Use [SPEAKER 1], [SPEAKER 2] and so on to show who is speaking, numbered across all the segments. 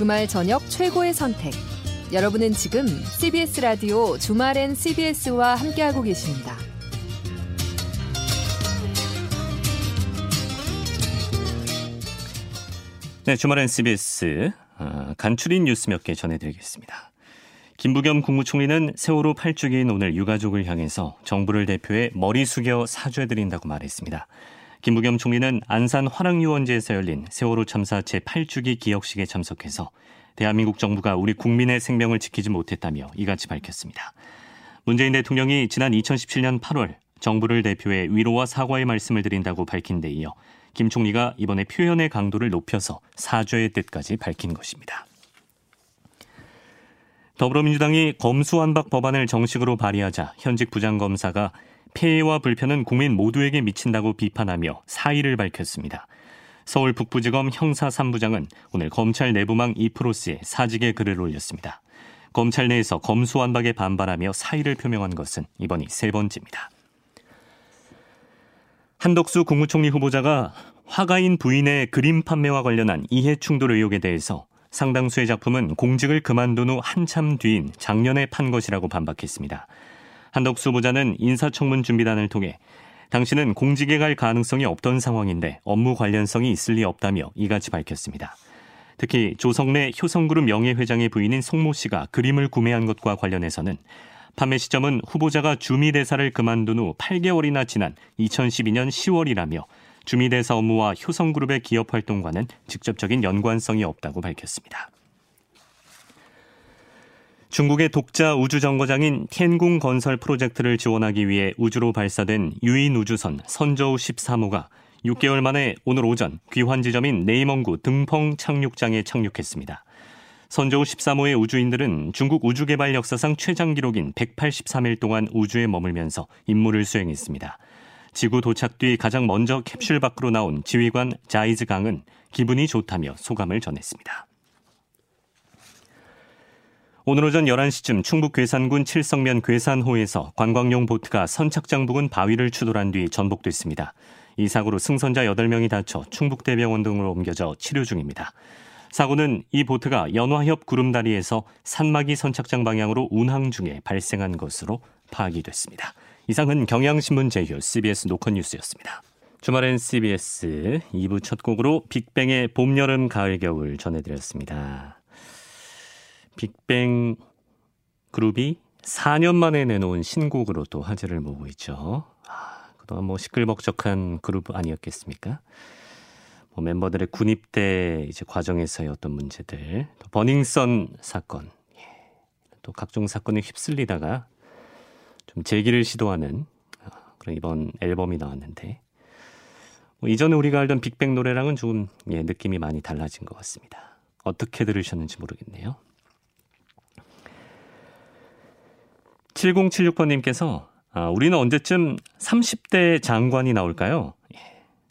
[SPEAKER 1] 주말 저녁 최고의 선택. 여러분은 지금 CBS 라디오 주말엔 CBS와 함께하고 계십니다.
[SPEAKER 2] 네, 주말엔 CBS 어, 간추린 뉴스 몇 개 전해드리겠습니다. 김부겸 국무총리는 세월호 8주기인 오늘 유가족을 향해서 정부를 대표해 머리 숙여 사죄드린다고 말했습니다. 김부겸 총리는 안산 화랑유원지에서 열린 세월호 참사 제8주기 기억식에 참석해서 대한민국 정부가 우리 국민의 생명을 지키지 못했다며 이같이 밝혔습니다. 문재인 대통령이 지난 2017년 8월 정부를 대표해 위로와 사과의 말씀을 드린다고 밝힌 데 이어 김 총리가 이번에 표현의 강도를 높여서 사죄의 뜻까지 밝힌 것입니다. 더불어민주당이 검수완박 법안을 정식으로 발의하자 현직 부장검사가 폐해와 불편은 국민 모두에게 미친다고 비판하며 사의를 밝혔습니다. 서울 북부지검 형사 3부장은 오늘 검찰 내부망 이프로스에 사직의 글을 올렸습니다. 검찰 내에서 검수완박에 반발하며 사의를 표명한 것은 이번이 세 번째입니다. 한덕수 국무총리 후보자가 화가인 부인의 그림 판매와 관련한 이해 충돌 의혹에 대해서 상당수의 작품은 공직을 그만둔 후 한참 뒤인 작년에 판 것이라고 반박했습니다. 한덕수 후보자는 인사청문 준비단을 통해 당신은 공직에 갈 가능성이 없던 상황인데 업무 관련성이 있을 리 없다며 이같이 밝혔습니다. 특히 조성래 효성그룹 명예회장의 부인인 송모 씨가 그림을 구매한 것과 관련해서는 판매 시점은 후보자가 주미대사를 그만둔 후 8개월이나 지난 2012년 10월이라며 주미대사 업무와 효성그룹의 기업 활동과는 직접적인 연관성이 없다고 밝혔습니다. 중국의 독자 우주 정거장인 텐궁 건설 프로젝트를 지원하기 위해 우주로 발사된 유인 우주선 선저우 13호가 6개월 만에 오늘 오전 귀환 지점인 네이멍구 등펑 착륙장에 착륙했습니다. 선저우 13호의 우주인들은 중국 우주 개발 역사상 최장 기록인 183일 동안 우주에 머물면서 임무를 수행했습니다. 지구 도착 뒤 가장 먼저 캡슐 밖으로 나온 지휘관 자이즈 강은 기분이 좋다며 소감을 전했습니다. 오늘 오전 11시쯤 충북 괴산군 칠성면 괴산호에서 관광용 보트가 선착장 부근 바위를 추돌한 뒤 전복됐습니다. 이 사고로 승선자 8명이 다쳐 충북대병원 등으로 옮겨져 치료 중입니다. 사고는 이 보트가 연화협 구름다리에서 산막이 선착장 방향으로 운항 중에 발생한 것으로 파악이 됐습니다. 이상은 경향신문 제휴 CBS 노컷뉴스였습니다. 주말엔 CBS 2부 첫 곡으로 빅뱅의 봄, 여름, 가을, 겨울 전해드렸습니다. 빅뱅 그룹이 4년 만에 내놓은 신곡으로 또 화제를 모으고 있죠. 아, 그동안 뭐 시끌벅적한 그룹 아니었겠습니까? 뭐 멤버들의 군입대 이제 과정에서의 어떤 문제들, 또 버닝썬 사건, 예. 또 각종 사건에 휩쓸리다가 좀 재기를 시도하는 아, 그런 이번 앨범이 나왔는데 뭐 이전에 우리가 알던 빅뱅 노래랑은 좀 예, 느낌이 많이 달라진 것 같습니다. 어떻게 들으셨는지 모르겠네요. 7076번님께서 아, 우리는 언제쯤 30대 장관이 나올까요?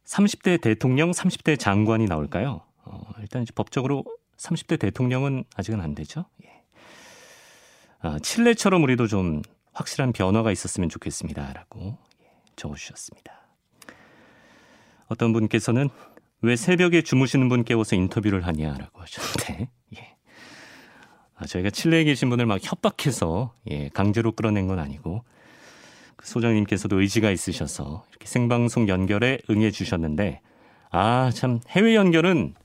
[SPEAKER 2] 30대 예. 대통령, 30대 장관이 나올까요? 어, 일단 법적으로 30대 대통령은 아직은 안 되죠. 예. 아, 칠레처럼 우리도 좀 확실한 변화가 있었으면 좋겠습니다. 라고 예, 적어주셨습니다. 어떤 분께서는 왜 새벽에 주무시는 분 깨워서 인터뷰를 하냐라고 하셨는데 예. 아, 저희가 칠레에 계신 분을 막 협박해서 예, 강제로 끌어낸 건 아니고 그 소장님께서도 의지가 있으셔서 이렇게 생방송 연결에 응해 주셨는데 아 참 해외 연결은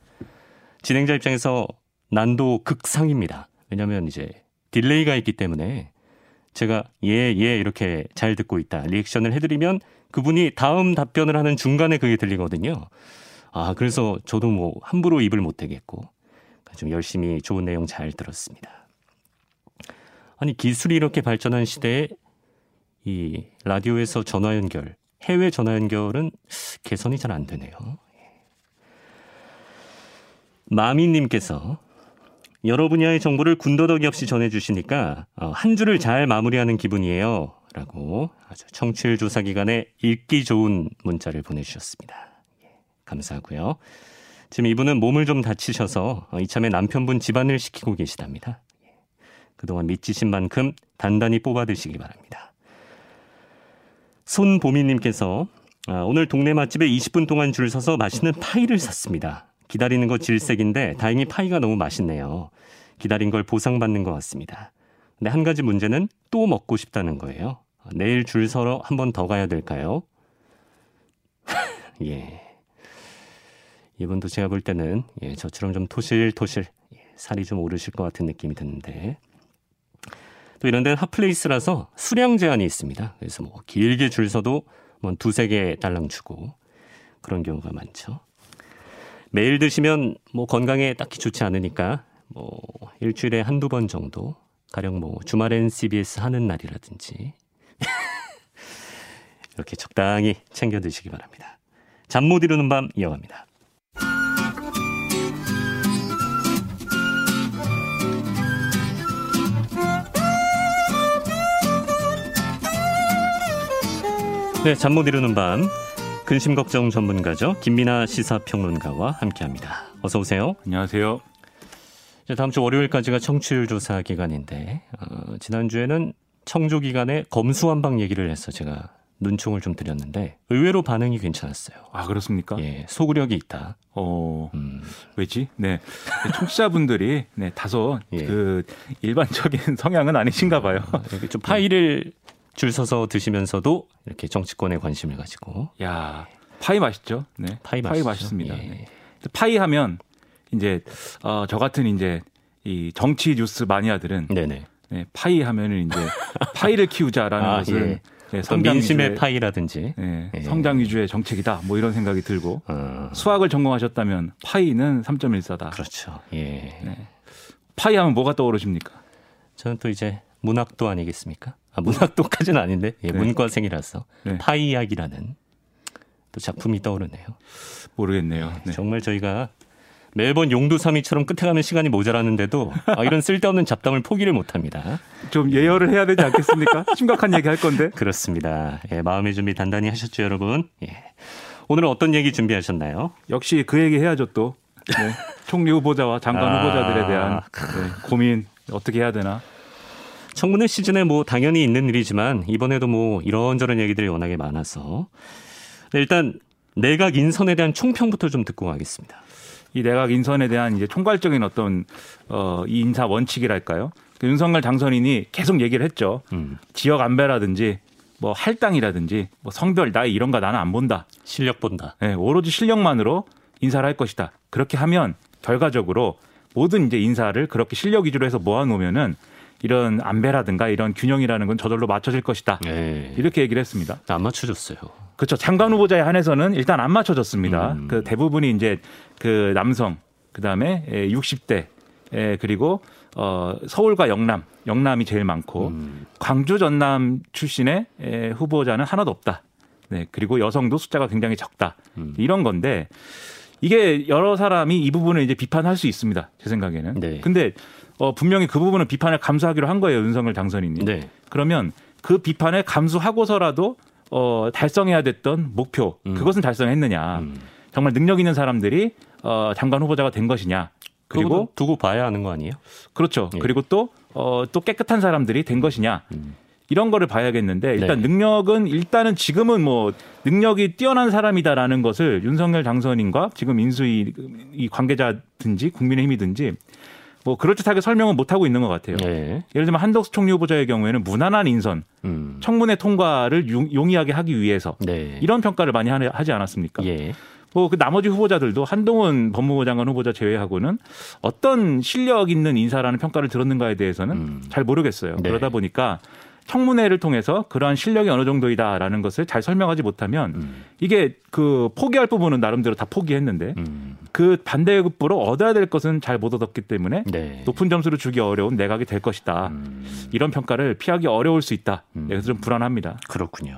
[SPEAKER 2] 진행자 입장에서 난도 극상입니다. 왜냐하면 이제 딜레이가 있기 때문에 제가 예, 예 이렇게 잘 듣고 있다 리액션을 해드리면 그분이 다음 답변을 하는 중간에 그게 들리거든요. 아 그래서 저도 뭐 함부로 입을 못 대겠고 좀 열심히 좋은 내용 잘 들었습니다. 아니 기술이 이렇게 발전한 시대에 이 라디오에서 전화 연결, 해외 전화 연결은 개선이 잘 안 되네요. 마미님께서 여러 분야의 정보를 군더더기 없이 전해주시니까 어, 한 줄을 잘 마무리하는 기분이에요. 라고 아주 청취율 조사 기간에 읽기 좋은 문자를 보내주셨습니다. 예, 감사하고요. 지금 이분은 몸을 좀 다치셔서 어, 이참에 남편분 집안을 시키고 계시답니다. 예. 그동안 미치신 만큼 단단히 뽑아드시기 바랍니다. 손보미님께서 아, 오늘 동네 맛집에 20분 동안 줄 서서 맛있는 파이를 샀습니다. 기다리는 거 질색인데 다행히 파이가 너무 맛있네요. 기다린 걸 보상받는 것 같습니다. 근데 한 가지 문제는 또 먹고 싶다는 거예요. 내일 줄 서러 한 번 더 가야 될까요? 예. 이분도 제가 볼 때는 예, 저처럼 좀 토실토실 예, 살이 좀 오르실 것 같은 느낌이 드는데 또 이런 데는 핫플레이스라서 수량 제한이 있습니다. 그래서 뭐 길게 줄 서도 뭐 두세 개 달랑 주고 그런 경우가 많죠. 매일 드시면 뭐 건강에 딱히 좋지 않으니까 뭐 일주일에 한두 번 정도 가령 뭐 주말엔 CBS 하는 날이라든지 이렇게 적당히 챙겨 드시기 바랍니다. 잠 못 이루는 밤 이어갑니다. 네, 잠 못 이루는 밤 근심 걱정 전문가죠 김민아 시사평론가와 함께합니다. 어서 오세요.
[SPEAKER 3] 안녕하세요.
[SPEAKER 2] 이제 다음 주 월요일까지가 청취율 조사 기간인데 어, 지난 주에는 청조 기간에 검수완박 얘기를 해서 제가 눈총을 좀 드렸는데 의외로 반응이 괜찮았어요.
[SPEAKER 3] 아 그렇습니까?
[SPEAKER 2] 예, 소구력이 있다.
[SPEAKER 3] 어
[SPEAKER 2] 음,
[SPEAKER 3] 왜지? 네 청취자분들이 네 다소
[SPEAKER 2] 예.
[SPEAKER 3] 그 일반적인 성향은 아니신가 봐요.
[SPEAKER 2] 이렇게 좀 파이를 줄 서서 드시면서도 이렇게 정치권에 관심을 가지고
[SPEAKER 3] 야 파이 맛있죠? 네
[SPEAKER 2] 파이 맛있죠.
[SPEAKER 3] 맛있습니다.
[SPEAKER 2] 예.
[SPEAKER 3] 네. 파이 하면 이제 어, 저 같은 이제 이 정치 뉴스 마니아들은
[SPEAKER 2] 네네.
[SPEAKER 3] 네, 파이 하면은 이제 파이를 키우자라는
[SPEAKER 2] 아,
[SPEAKER 3] 것은
[SPEAKER 2] 예.
[SPEAKER 3] 네, 성장
[SPEAKER 2] 민심의
[SPEAKER 3] 위주의,
[SPEAKER 2] 파이라든지
[SPEAKER 3] 네,
[SPEAKER 2] 예.
[SPEAKER 3] 성장 위주의 정책이다. 뭐 이런 생각이 들고
[SPEAKER 2] 어,
[SPEAKER 3] 수학을 전공하셨다면 파이는 3.14다.
[SPEAKER 2] 그렇죠. 예.
[SPEAKER 3] 네. 파이 하면 뭐가 떠오르십니까?
[SPEAKER 2] 저는 또 이제 문학도 아니겠습니까? 아, 문학도까지는 아닌데 예,
[SPEAKER 3] 네.
[SPEAKER 2] 문과생이라서
[SPEAKER 3] 네.
[SPEAKER 2] 파이 이야기라는 또 작품이 떠오르네요.
[SPEAKER 3] 모르겠네요. 네.
[SPEAKER 2] 정말 저희가 매번 용두삼이처럼 끝에 가면 시간이 모자라는데도 아, 이런 쓸데없는 잡담을 포기를 못합니다.
[SPEAKER 3] 좀 예열을 해야 되지 않겠습니까? 심각한 얘기 할 건데.
[SPEAKER 2] 그렇습니다. 예, 마음의 준비 단단히 하셨죠, 여러분? 예. 오늘은 어떤 얘기 준비하셨나요?
[SPEAKER 3] 역시 그 얘기 해야죠 또. 네. 총리 후보자와 장관
[SPEAKER 2] 아.
[SPEAKER 3] 후보자들에 대한 네, 고민 어떻게 해야 되나.
[SPEAKER 2] 청문회 시즌에 뭐 당연히 있는 일이지만 이번에도 뭐 이런저런 얘기들이 워낙에 많아서 네, 일단 내각 인선에 대한 총평부터 좀 듣고 가겠습니다.
[SPEAKER 3] 이 내각 인선에 대한 이제 총괄적인 어떤 어, 이 인사 원칙이랄까요. 그 윤석열 당선인이 계속 얘기를 했죠.
[SPEAKER 2] 음,
[SPEAKER 3] 지역 안배라든지 뭐 할당이라든지 뭐 성별 나이 이런 거 나는 안 본다.
[SPEAKER 2] 실력 본다.
[SPEAKER 3] 네, 오로지 실력만으로 인사를 할 것이다. 그렇게 하면 결과적으로 모든 이제 인사를 그렇게 실력 위주로 해서 모아놓으면은 이런 안배라든가 이런 균형이라는 건 저절로 맞춰질 것이다.
[SPEAKER 2] 예.
[SPEAKER 3] 이렇게 얘기를 했습니다.
[SPEAKER 2] 안 맞춰줬어요.
[SPEAKER 3] 그렇죠. 장관 후보자에 한해서는 일단 안 맞춰졌습니다.
[SPEAKER 2] 음.
[SPEAKER 3] 그 대부분이 이제 그 남성, 그 다음에 60대, 에, 그리고 어, 서울과 영남, 영남이 제일 많고
[SPEAKER 2] 음,
[SPEAKER 3] 광주 전남 출신의 에, 후보자는 하나도 없다. 네, 그리고 여성도 숫자가 굉장히 적다.
[SPEAKER 2] 음.
[SPEAKER 3] 이런 건데 이게 여러 사람이 이 부분을 이제 비판할 수 있습니다. 제 생각에는.
[SPEAKER 2] 네.
[SPEAKER 3] 근데 어, 분명히 그 부분은 비판을 감수하기로 한 거예요. 윤석열 당선인이.
[SPEAKER 2] 네.
[SPEAKER 3] 그러면 그 비판을 감수하고서라도 어, 달성해야 됐던 목표
[SPEAKER 2] 음.
[SPEAKER 3] 그것은 달성했느냐.
[SPEAKER 2] 음.
[SPEAKER 3] 정말 능력 있는 사람들이 어, 장관 후보자가 된 것이냐.
[SPEAKER 2] 그리고 두고 봐야 하는 거 아니에요?
[SPEAKER 3] 그렇죠.
[SPEAKER 2] 예.
[SPEAKER 3] 그리고 또 어, 또 깨끗한 사람들이 된 것이냐.
[SPEAKER 2] 음.
[SPEAKER 3] 이런 거를 봐야겠는데 일단
[SPEAKER 2] 네.
[SPEAKER 3] 능력은 일단은 지금은 뭐 능력이 뛰어난 사람이다라는 것을 윤석열 당선인과 지금 인수위 이 관계자든지 국민의힘이든지 뭐 그럴듯하게 설명은 못 하고 있는 것 같아요.
[SPEAKER 2] 네.
[SPEAKER 3] 예를 들면 한덕수 총리 후보자의 경우에는 무난한 인선,
[SPEAKER 2] 음.
[SPEAKER 3] 청문회 통과를 용- 용이하게 하기 위해서
[SPEAKER 2] 네.
[SPEAKER 3] 이런 평가를 많이 하지 않았습니까?
[SPEAKER 2] 예.
[SPEAKER 3] 뭐그 나머지 후보자들도 한동훈 법무부 장관 후보자 제외하고는 어떤 실력 있는 인사라는 평가를 들었는가에 대해서는
[SPEAKER 2] 음.
[SPEAKER 3] 잘 모르겠어요.
[SPEAKER 2] 네.
[SPEAKER 3] 그러다 보니까 청문회를 통해서 그러한 실력이 어느 정도이다라는 것을 잘 설명하지 못하면
[SPEAKER 2] 음.
[SPEAKER 3] 이게 그 포기할 부분은 나름대로 다 포기했는데
[SPEAKER 2] 음.
[SPEAKER 3] 그 반대급부로 얻어야 될 것은 잘 못 얻었기 때문에
[SPEAKER 2] 네.
[SPEAKER 3] 높은 점수를 주기 어려운 내각이 될 것이다.
[SPEAKER 2] 음.
[SPEAKER 3] 이런 평가를 피하기 어려울 수 있다.
[SPEAKER 2] 음.
[SPEAKER 3] 그래서 좀 불안합니다.
[SPEAKER 2] 그렇군요.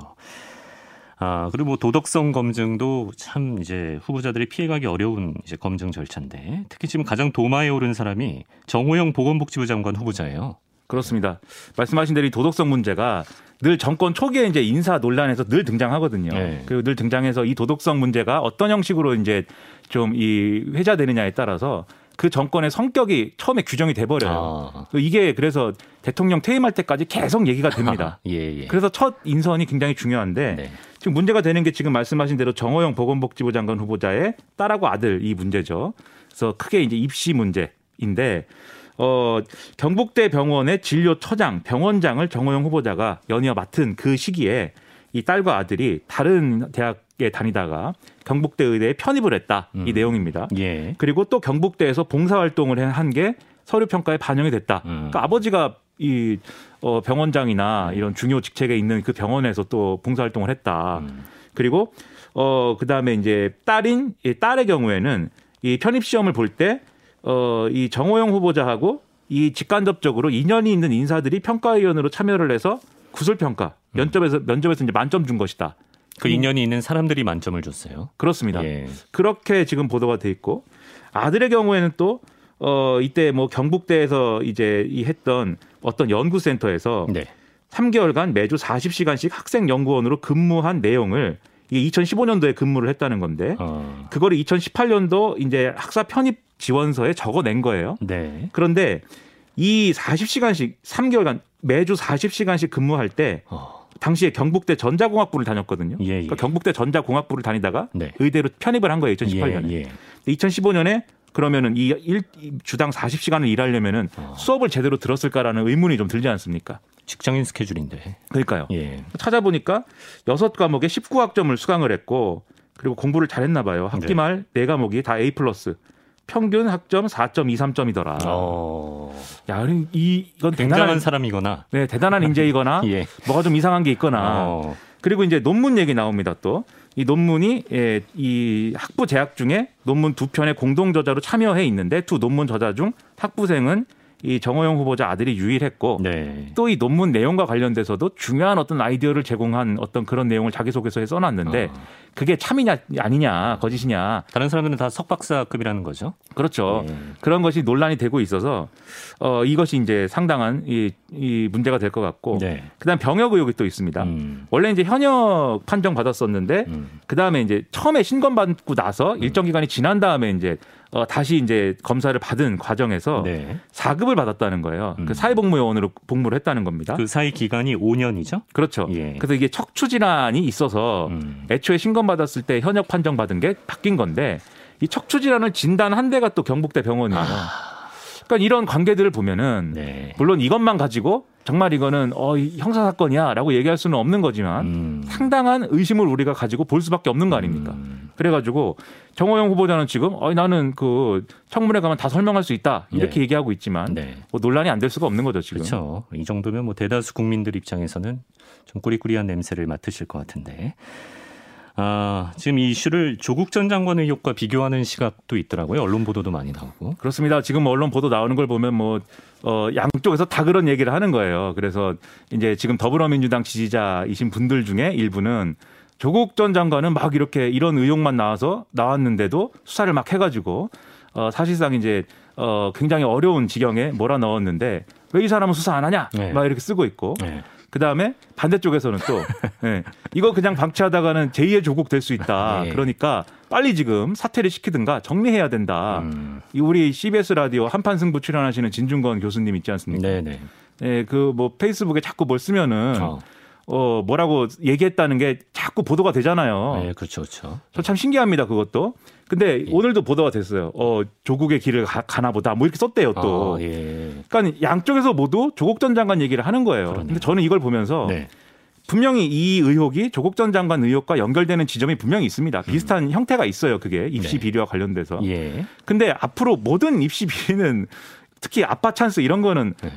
[SPEAKER 2] 아, 그리고 뭐 도덕성 검증도 참 이제 후보자들이 피해가기 어려운 이제 검증 절차인데 특히 지금 가장 도마에 오른 사람이 정호영 보건복지부 장관 후보자예요.
[SPEAKER 3] 그렇습니다. 말씀하신 대로 이 도덕성 문제가 늘 정권 초기에 이제 인사 논란에서 늘 등장하거든요.
[SPEAKER 2] 네.
[SPEAKER 3] 그리고 늘 등장해서 이 도덕성 문제가 어떤 형식으로 이제 좀 이 회자되느냐에 따라서 그 정권의 성격이 처음에 규정이 돼 버려요.
[SPEAKER 2] 아.
[SPEAKER 3] 이게 그래서 대통령 퇴임할 때까지 계속 얘기가 됩니다.
[SPEAKER 2] 예, 예.
[SPEAKER 3] 그래서 첫 인선이 굉장히 중요한데
[SPEAKER 2] 네.
[SPEAKER 3] 지금 문제가 되는 게 지금 말씀하신 대로 정호영 보건복지부 장관 후보자의 딸하고 아들 이 문제죠. 그래서 크게 이제 입시 문제인데 어 경북대 병원의 진료처장, 병원장을 정호영 후보자가 연이어 맡은 그 시기에 이 딸과 아들이 다른 대학에 다니다가 경북대 의대에 편입을 했다 이
[SPEAKER 2] 음.
[SPEAKER 3] 내용입니다.
[SPEAKER 2] 예.
[SPEAKER 3] 그리고 또 경북대에서 봉사활동을 한 게 서류 평가에 반영이 됐다.
[SPEAKER 2] 음.
[SPEAKER 3] 그러니까 아버지가 이 어, 병원장이나 이런 중요 직책에 있는 그 병원에서 또 봉사활동을 했다.
[SPEAKER 2] 음.
[SPEAKER 3] 그리고 어 그다음에 이제 딸인 이 딸의 경우에는 이 편입 시험을 볼때 어 이 정호영 후보자하고 이 직간접적으로 인연이 있는 인사들이 평가위원으로 참여를 해서 구술 평가 면접에서 면접에서 이제 만점 준 것이다.
[SPEAKER 2] 그 인연이 있는 사람들이 만점을 줬어요.
[SPEAKER 3] 그렇습니다.
[SPEAKER 2] 예.
[SPEAKER 3] 그렇게 지금 보도가 돼 있고 아들의 경우에는 또 어, 이때 뭐 경북대에서 이제 이 했던 어떤 연구센터에서
[SPEAKER 2] 네.
[SPEAKER 3] 3개월간 매주 40시간씩 학생 연구원으로 근무한 내용을 이게 2015년도에 근무를 했다는 건데
[SPEAKER 2] 어.
[SPEAKER 3] 그거를 2018년도 이제 학사 편입 지원서에 적어낸 거예요.
[SPEAKER 2] 네.
[SPEAKER 3] 그런데 이 40시간씩 3개월간 매주 40시간씩 근무할 때
[SPEAKER 2] 어.
[SPEAKER 3] 당시에 경북대 전자공학부를 다녔거든요.
[SPEAKER 2] 예, 예.
[SPEAKER 3] 그러니까 경북대 전자공학부를 다니다가
[SPEAKER 2] 네.
[SPEAKER 3] 의대로 편입을 한 거예요. 2018년에.
[SPEAKER 2] 예, 예.
[SPEAKER 3] 2015년에 그러면은 이 일, 주당 40시간을 일하려면은
[SPEAKER 2] 어.
[SPEAKER 3] 수업을 제대로 들었을까라는 의문이 좀 들지 않습니까?
[SPEAKER 2] 직장인 스케줄인데.
[SPEAKER 3] 그러니까요.
[SPEAKER 2] 예.
[SPEAKER 3] 찾아보니까 여섯 과목에 19학점을 수강을 했고 그리고 공부를 잘했나 봐요. 학기
[SPEAKER 2] 네.
[SPEAKER 3] 말네 과목이 다 A 플러스. 평균 학점 4.23점이더라.
[SPEAKER 2] 어.
[SPEAKER 3] 야, 이 이건
[SPEAKER 2] 굉장한
[SPEAKER 3] 대단한
[SPEAKER 2] 사람이거나.
[SPEAKER 3] 네, 대단한 인재이거나
[SPEAKER 2] 예.
[SPEAKER 3] 뭐가 좀 이상한 게 있거나
[SPEAKER 2] 어.
[SPEAKER 3] 그리고 이제 논문 얘기 나옵니다. 또 이 논문이 예, 이 학부 재학 중에 논문 두 편의 공동 저자로 참여해 있는데 두 논문 저자 중 학부생은 이 정호영 후보자 아들이 유일했고
[SPEAKER 2] 네.
[SPEAKER 3] 또이 논문 내용과 관련돼서도 중요한 어떤 아이디어를 제공한 어떤 그런 내용을 자기소개서에 써놨는데
[SPEAKER 2] 어.
[SPEAKER 3] 그게 참이냐 아니냐 거짓이냐
[SPEAKER 2] 다른 사람들은 다 석박사급이라는 거죠.
[SPEAKER 3] 그렇죠.
[SPEAKER 2] 예.
[SPEAKER 3] 그런 것이 논란이 되고 있어서 어 이것이 이제 상당한 이, 이 문제가 될 것 같고
[SPEAKER 2] 네.
[SPEAKER 3] 그다음 병역 의혹이 또 있습니다.
[SPEAKER 2] 음.
[SPEAKER 3] 원래 이제 현역 판정 받았었는데
[SPEAKER 2] 음.
[SPEAKER 3] 그 다음에 이제 처음에 신검 받고 나서 일정 기간이 지난 다음에 이제 어, 다시 이제 검사를 받은 과정에서
[SPEAKER 2] 네.
[SPEAKER 3] 4급을 받았다는 거예요.
[SPEAKER 2] 음.
[SPEAKER 3] 그 사회복무요원으로 복무를 했다는 겁니다.
[SPEAKER 2] 그 사이 기간이 5년이죠.
[SPEAKER 3] 그렇죠.
[SPEAKER 2] 예.
[SPEAKER 3] 그래서 이게 척추 질환이 있어서
[SPEAKER 2] 음.
[SPEAKER 3] 애초에 신검 받았을 때 현역 판정 받은 게 바뀐 건데 이 척추 질환을 진단한 데가 또 경북대 병원이에요. 그러니까 이런 관계들을 보면은
[SPEAKER 2] 아. 네.
[SPEAKER 3] 물론 이것만 가지고 정말 이거는 어, 이 형사 사건이야라고 얘기할 수는 없는 거지만
[SPEAKER 2] 음.
[SPEAKER 3] 상당한 의심을 우리가 가지고 볼 수밖에 없는 거 아닙니까?
[SPEAKER 2] 음.
[SPEAKER 3] 그래가지고 정호영 후보자는 지금 어, 나는 그 청문회 가면 다 설명할 수 있다 이렇게
[SPEAKER 2] 네.
[SPEAKER 3] 얘기하고 있지만
[SPEAKER 2] 네.
[SPEAKER 3] 뭐 논란이 안 될 수가 없는 거죠 지금.
[SPEAKER 2] 그렇죠. 이 정도면 뭐 대다수 국민들 입장에서는 좀 꾸리꾸리한 냄새를 맡으실 것 같은데. 아, 지금 이 이슈를 조국 전 장관 의혹과 비교하는 시각도 있더라고요. 언론 보도도 많이 나오고.
[SPEAKER 3] 그렇습니다. 지금 언론 보도 나오는 걸 보면 뭐 어, 양쪽에서 다 그런 얘기를 하는 거예요. 그래서 이제 지금 더불어민주당 지지자이신 분들 중에 일부는 조국 전 장관은 막 이렇게 이런 의혹만 나와서 나왔는데도 수사를 막 해가지고 어, 사실상 이제 어, 굉장히 어려운 지경에 몰아 넣었는데 왜 이 사람은 수사 안 하냐?
[SPEAKER 2] 네.
[SPEAKER 3] 막 이렇게 쓰고 있고
[SPEAKER 2] 네.
[SPEAKER 3] 그 다음에 반대쪽에서는 또 예, 이거 그냥 방치하다가는 제2의 조국 될 수 있다.
[SPEAKER 2] 예.
[SPEAKER 3] 그러니까 빨리 지금 사퇴를 시키든가 정리해야 된다.
[SPEAKER 2] 음.
[SPEAKER 3] 이 우리 CBS 라디오 한판 승부 출연하시는 진중권 교수님 있지 않습니까?
[SPEAKER 2] 네, 네.
[SPEAKER 3] 예, 그뭐 페이스북에 자꾸 뭘 쓰면은
[SPEAKER 2] 어.
[SPEAKER 3] 어 뭐라고 얘기했다는 게 자꾸 보도가 되잖아요.
[SPEAKER 2] 네, 그렇죠, 그렇죠.
[SPEAKER 3] 저 참 신기합니다 그것도. 근데
[SPEAKER 2] 예.
[SPEAKER 3] 오늘도 보도가 됐어요. 어 조국의 길을 가, 나 보다 뭐 이렇게 썼대요 또.
[SPEAKER 2] 어, 예.
[SPEAKER 3] 그러니까 양쪽에서 모두 조국 전 장관 얘기를 하는 거예요.
[SPEAKER 2] 그러네요.
[SPEAKER 3] 근데 저는 이걸 보면서
[SPEAKER 2] 네.
[SPEAKER 3] 분명히 이 의혹이 조국 전 장관 의혹과 연결되는 지점이 분명히 있습니다. 비슷한 형태가 있어요. 그게 입시
[SPEAKER 2] 네.
[SPEAKER 3] 비리와 관련돼서.
[SPEAKER 2] 예.
[SPEAKER 3] 근데 앞으로 모든 입시 비리는 특히 아빠 찬스 이런 거는
[SPEAKER 2] 네.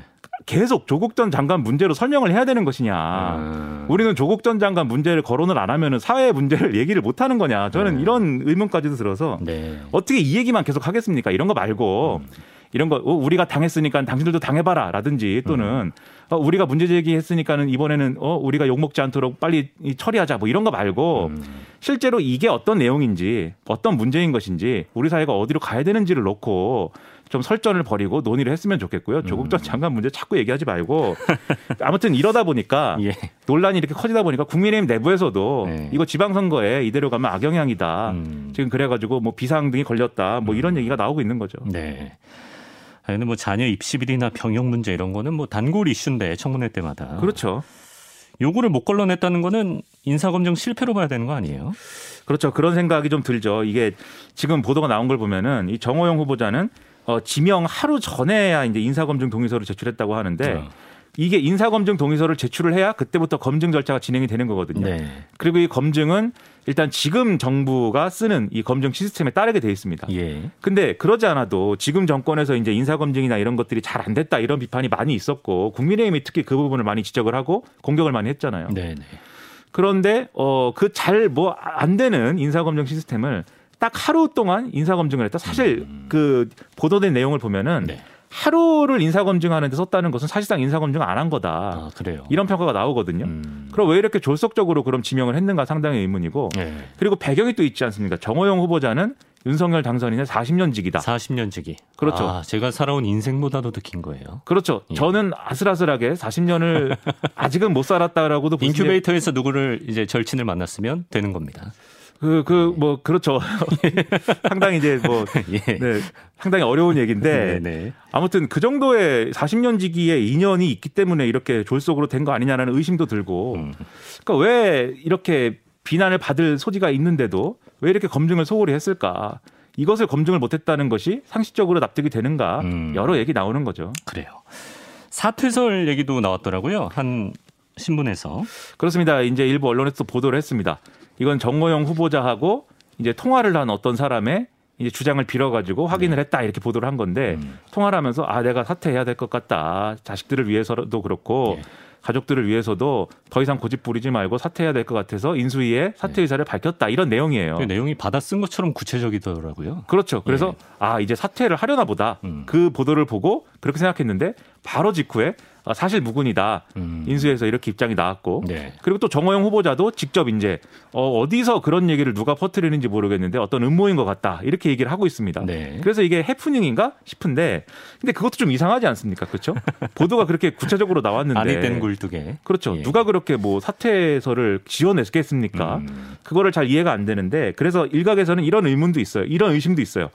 [SPEAKER 3] 계속 조국 전 장관 문제로 설명을 해야 되는 것이냐.
[SPEAKER 2] 음.
[SPEAKER 3] 우리는 조국 전 장관 문제를 거론을 안 하면은 사회 문제를 얘기를 못 하는 거냐. 저는
[SPEAKER 2] 네.
[SPEAKER 3] 이런 의문까지도 들어서
[SPEAKER 2] 네.
[SPEAKER 3] 어떻게 이 얘기만 계속 하겠습니까? 이런 거 말고
[SPEAKER 2] 음.
[SPEAKER 3] 이런 거 어, 우리가 당했으니까 당신들도 당해봐라 라든지 또는 어, 우리가 문제 제기했으니까는 이번에는 어, 우리가 욕 먹지 않도록 빨리 이 처리하자 뭐 이런 거 말고
[SPEAKER 2] 음.
[SPEAKER 3] 실제로 이게 어떤 내용인지 어떤 문제인 것인지 우리 사회가 어디로 가야 되는지를 놓고 좀 설전을 벌이고 논의를 했으면 좋겠고요. 조국 전 장관 문제 자꾸 얘기하지 말고 아무튼 이러다 보니까
[SPEAKER 2] 예.
[SPEAKER 3] 논란이 이렇게 커지다 보니까 국민의힘 내부에서도
[SPEAKER 2] 네.
[SPEAKER 3] 이거 지방선거에 이대로 가면 악영향이다.
[SPEAKER 2] 음.
[SPEAKER 3] 지금 그래가지고 뭐 비상 등이 걸렸다. 뭐 이런 얘기가 나오고 있는 거죠.
[SPEAKER 2] 네. 아, 근데 뭐 자녀 입시 비리나 병역 문제 이런 거는 뭐 단골 이슈인데 청문회 때마다.
[SPEAKER 3] 그렇죠.
[SPEAKER 2] 요구를 못 걸러냈다는 거는 인사검증 실패로 봐야 되는 거 아니에요?
[SPEAKER 3] 그렇죠. 그런 생각이 좀 들죠. 이게 지금 보도가 나온 걸 보면은 이 정호영 후보자는 어, 지명 하루 전에야 이제 인사검증 동의서를 제출했다고 하는데
[SPEAKER 2] 어.
[SPEAKER 3] 이게 인사검증 동의서를 제출을 해야 그때부터 검증 절차가 진행이 되는 거거든요.
[SPEAKER 2] 네.
[SPEAKER 3] 그리고 이 검증은 일단 지금 정부가 쓰는 이 검증 시스템에 따르게 돼 있습니다.
[SPEAKER 2] 예.
[SPEAKER 3] 근데 그러지 않아도 지금 정권에서 이제 인사검증이나 이런 것들이 잘 안 됐다 이런 비판이 많이 있었고 국민의힘이 특히 그 부분을 많이 지적을 하고 공격을 많이 했잖아요.
[SPEAKER 2] 네, 네.
[SPEAKER 3] 그런데 어 그 잘 뭐 안 되는 인사검증 시스템을 딱 하루 동안 인사검증을 했다. 사실 그 보도된 내용을 보면은
[SPEAKER 2] 음. 네.
[SPEAKER 3] 하루를 인사검증하는 데 썼다는 것은 사실상 인사검증 안 한 거다.
[SPEAKER 2] 아, 그래요.
[SPEAKER 3] 이런 평가가 나오거든요.
[SPEAKER 2] 음.
[SPEAKER 3] 그럼 왜 이렇게 졸속적으로 그럼 지명을 했는가 상당히 의문이고
[SPEAKER 2] 네.
[SPEAKER 3] 그리고 배경이 또 있지 않습니까? 정호영 후보자는 윤석열 당선인의 40년 직이다.
[SPEAKER 2] 40년지기.
[SPEAKER 3] 그렇죠.
[SPEAKER 2] 아, 제가 살아온 인생보다도 더 긴 거예요.
[SPEAKER 3] 그렇죠.
[SPEAKER 2] 예.
[SPEAKER 3] 저는 아슬아슬하게 40년을 아직은 못 살았다라고도
[SPEAKER 2] 인큐베이터에서 누구를 이제 절친을 만났으면 되는 겁니다.
[SPEAKER 3] 그, 그, 뭐, 그렇죠. 상당히 이제 뭐,
[SPEAKER 2] 예.
[SPEAKER 3] 네, 상당히 어려운 얘기인데,
[SPEAKER 2] 네, 네.
[SPEAKER 3] 아무튼 그 정도의 40년 지기의 인연이 있기 때문에 이렇게 졸속으로 된 거 아니냐라는 의심도 들고,
[SPEAKER 2] 음.
[SPEAKER 3] 그러니까 왜 이렇게 비난을 받을 소지가 있는데도 왜 이렇게 검증을 소홀히 했을까? 이것을 검증을 못했다는 것이 상식적으로 납득이 되는가?
[SPEAKER 2] 음.
[SPEAKER 3] 여러 얘기 나오는 거죠.
[SPEAKER 2] 그래요. 사퇴설 얘기도 나왔더라고요. 한 신문에서.
[SPEAKER 3] 그렇습니다. 이제 일부 언론에서 보도를 했습니다. 이건 정호영 후보자하고 이제 통화를 한 어떤 사람의 이제 주장을 빌어가지고 확인을 했다 이렇게 보도를 한 건데
[SPEAKER 2] 네. 음.
[SPEAKER 3] 통화를 하면서 아 내가 사퇴해야 될 것 같다 자식들을 위해서도 그렇고
[SPEAKER 2] 예.
[SPEAKER 3] 가족들을 위해서도 더 이상 고집 부리지 말고 사퇴해야 될 것 같아서 인수위에 사퇴 의사를 밝혔다 이런 내용이에요.
[SPEAKER 2] 그 내용이 받아 쓴 것처럼 구체적이더라고요.
[SPEAKER 3] 그렇죠. 그래서
[SPEAKER 2] 예.
[SPEAKER 3] 아 이제 사퇴를 하려나 보다
[SPEAKER 2] 음.
[SPEAKER 3] 그 보도를 보고 그렇게 생각했는데 바로 직후에 아, 사실 무근이다
[SPEAKER 2] 음.
[SPEAKER 3] 인수위에서 이렇게 입장이 나왔고
[SPEAKER 2] 네.
[SPEAKER 3] 그리고 또 정호영 후보자도 직접 이제 어, 어디서 그런 얘기를 누가 퍼뜨리는지 모르겠는데 어떤 음모인 것 같다 이렇게 얘기를 하고 있습니다.
[SPEAKER 2] 네.
[SPEAKER 3] 그래서 이게 해프닝인가 싶은데 근데 그것도 좀 이상하지 않습니까? 그렇죠? 보도가 그렇게 구체적으로 나왔는데
[SPEAKER 2] 아니 된 굴뚝에.
[SPEAKER 3] 그렇죠.
[SPEAKER 2] 예.
[SPEAKER 3] 누가 그렇게 뭐 사퇴서를 지어냈겠습니까?
[SPEAKER 2] 음.
[SPEAKER 3] 그거를 잘 이해가 안 되는데 그래서 일각에서는 이런 의문도 있어요. 이런 의심도 있어요.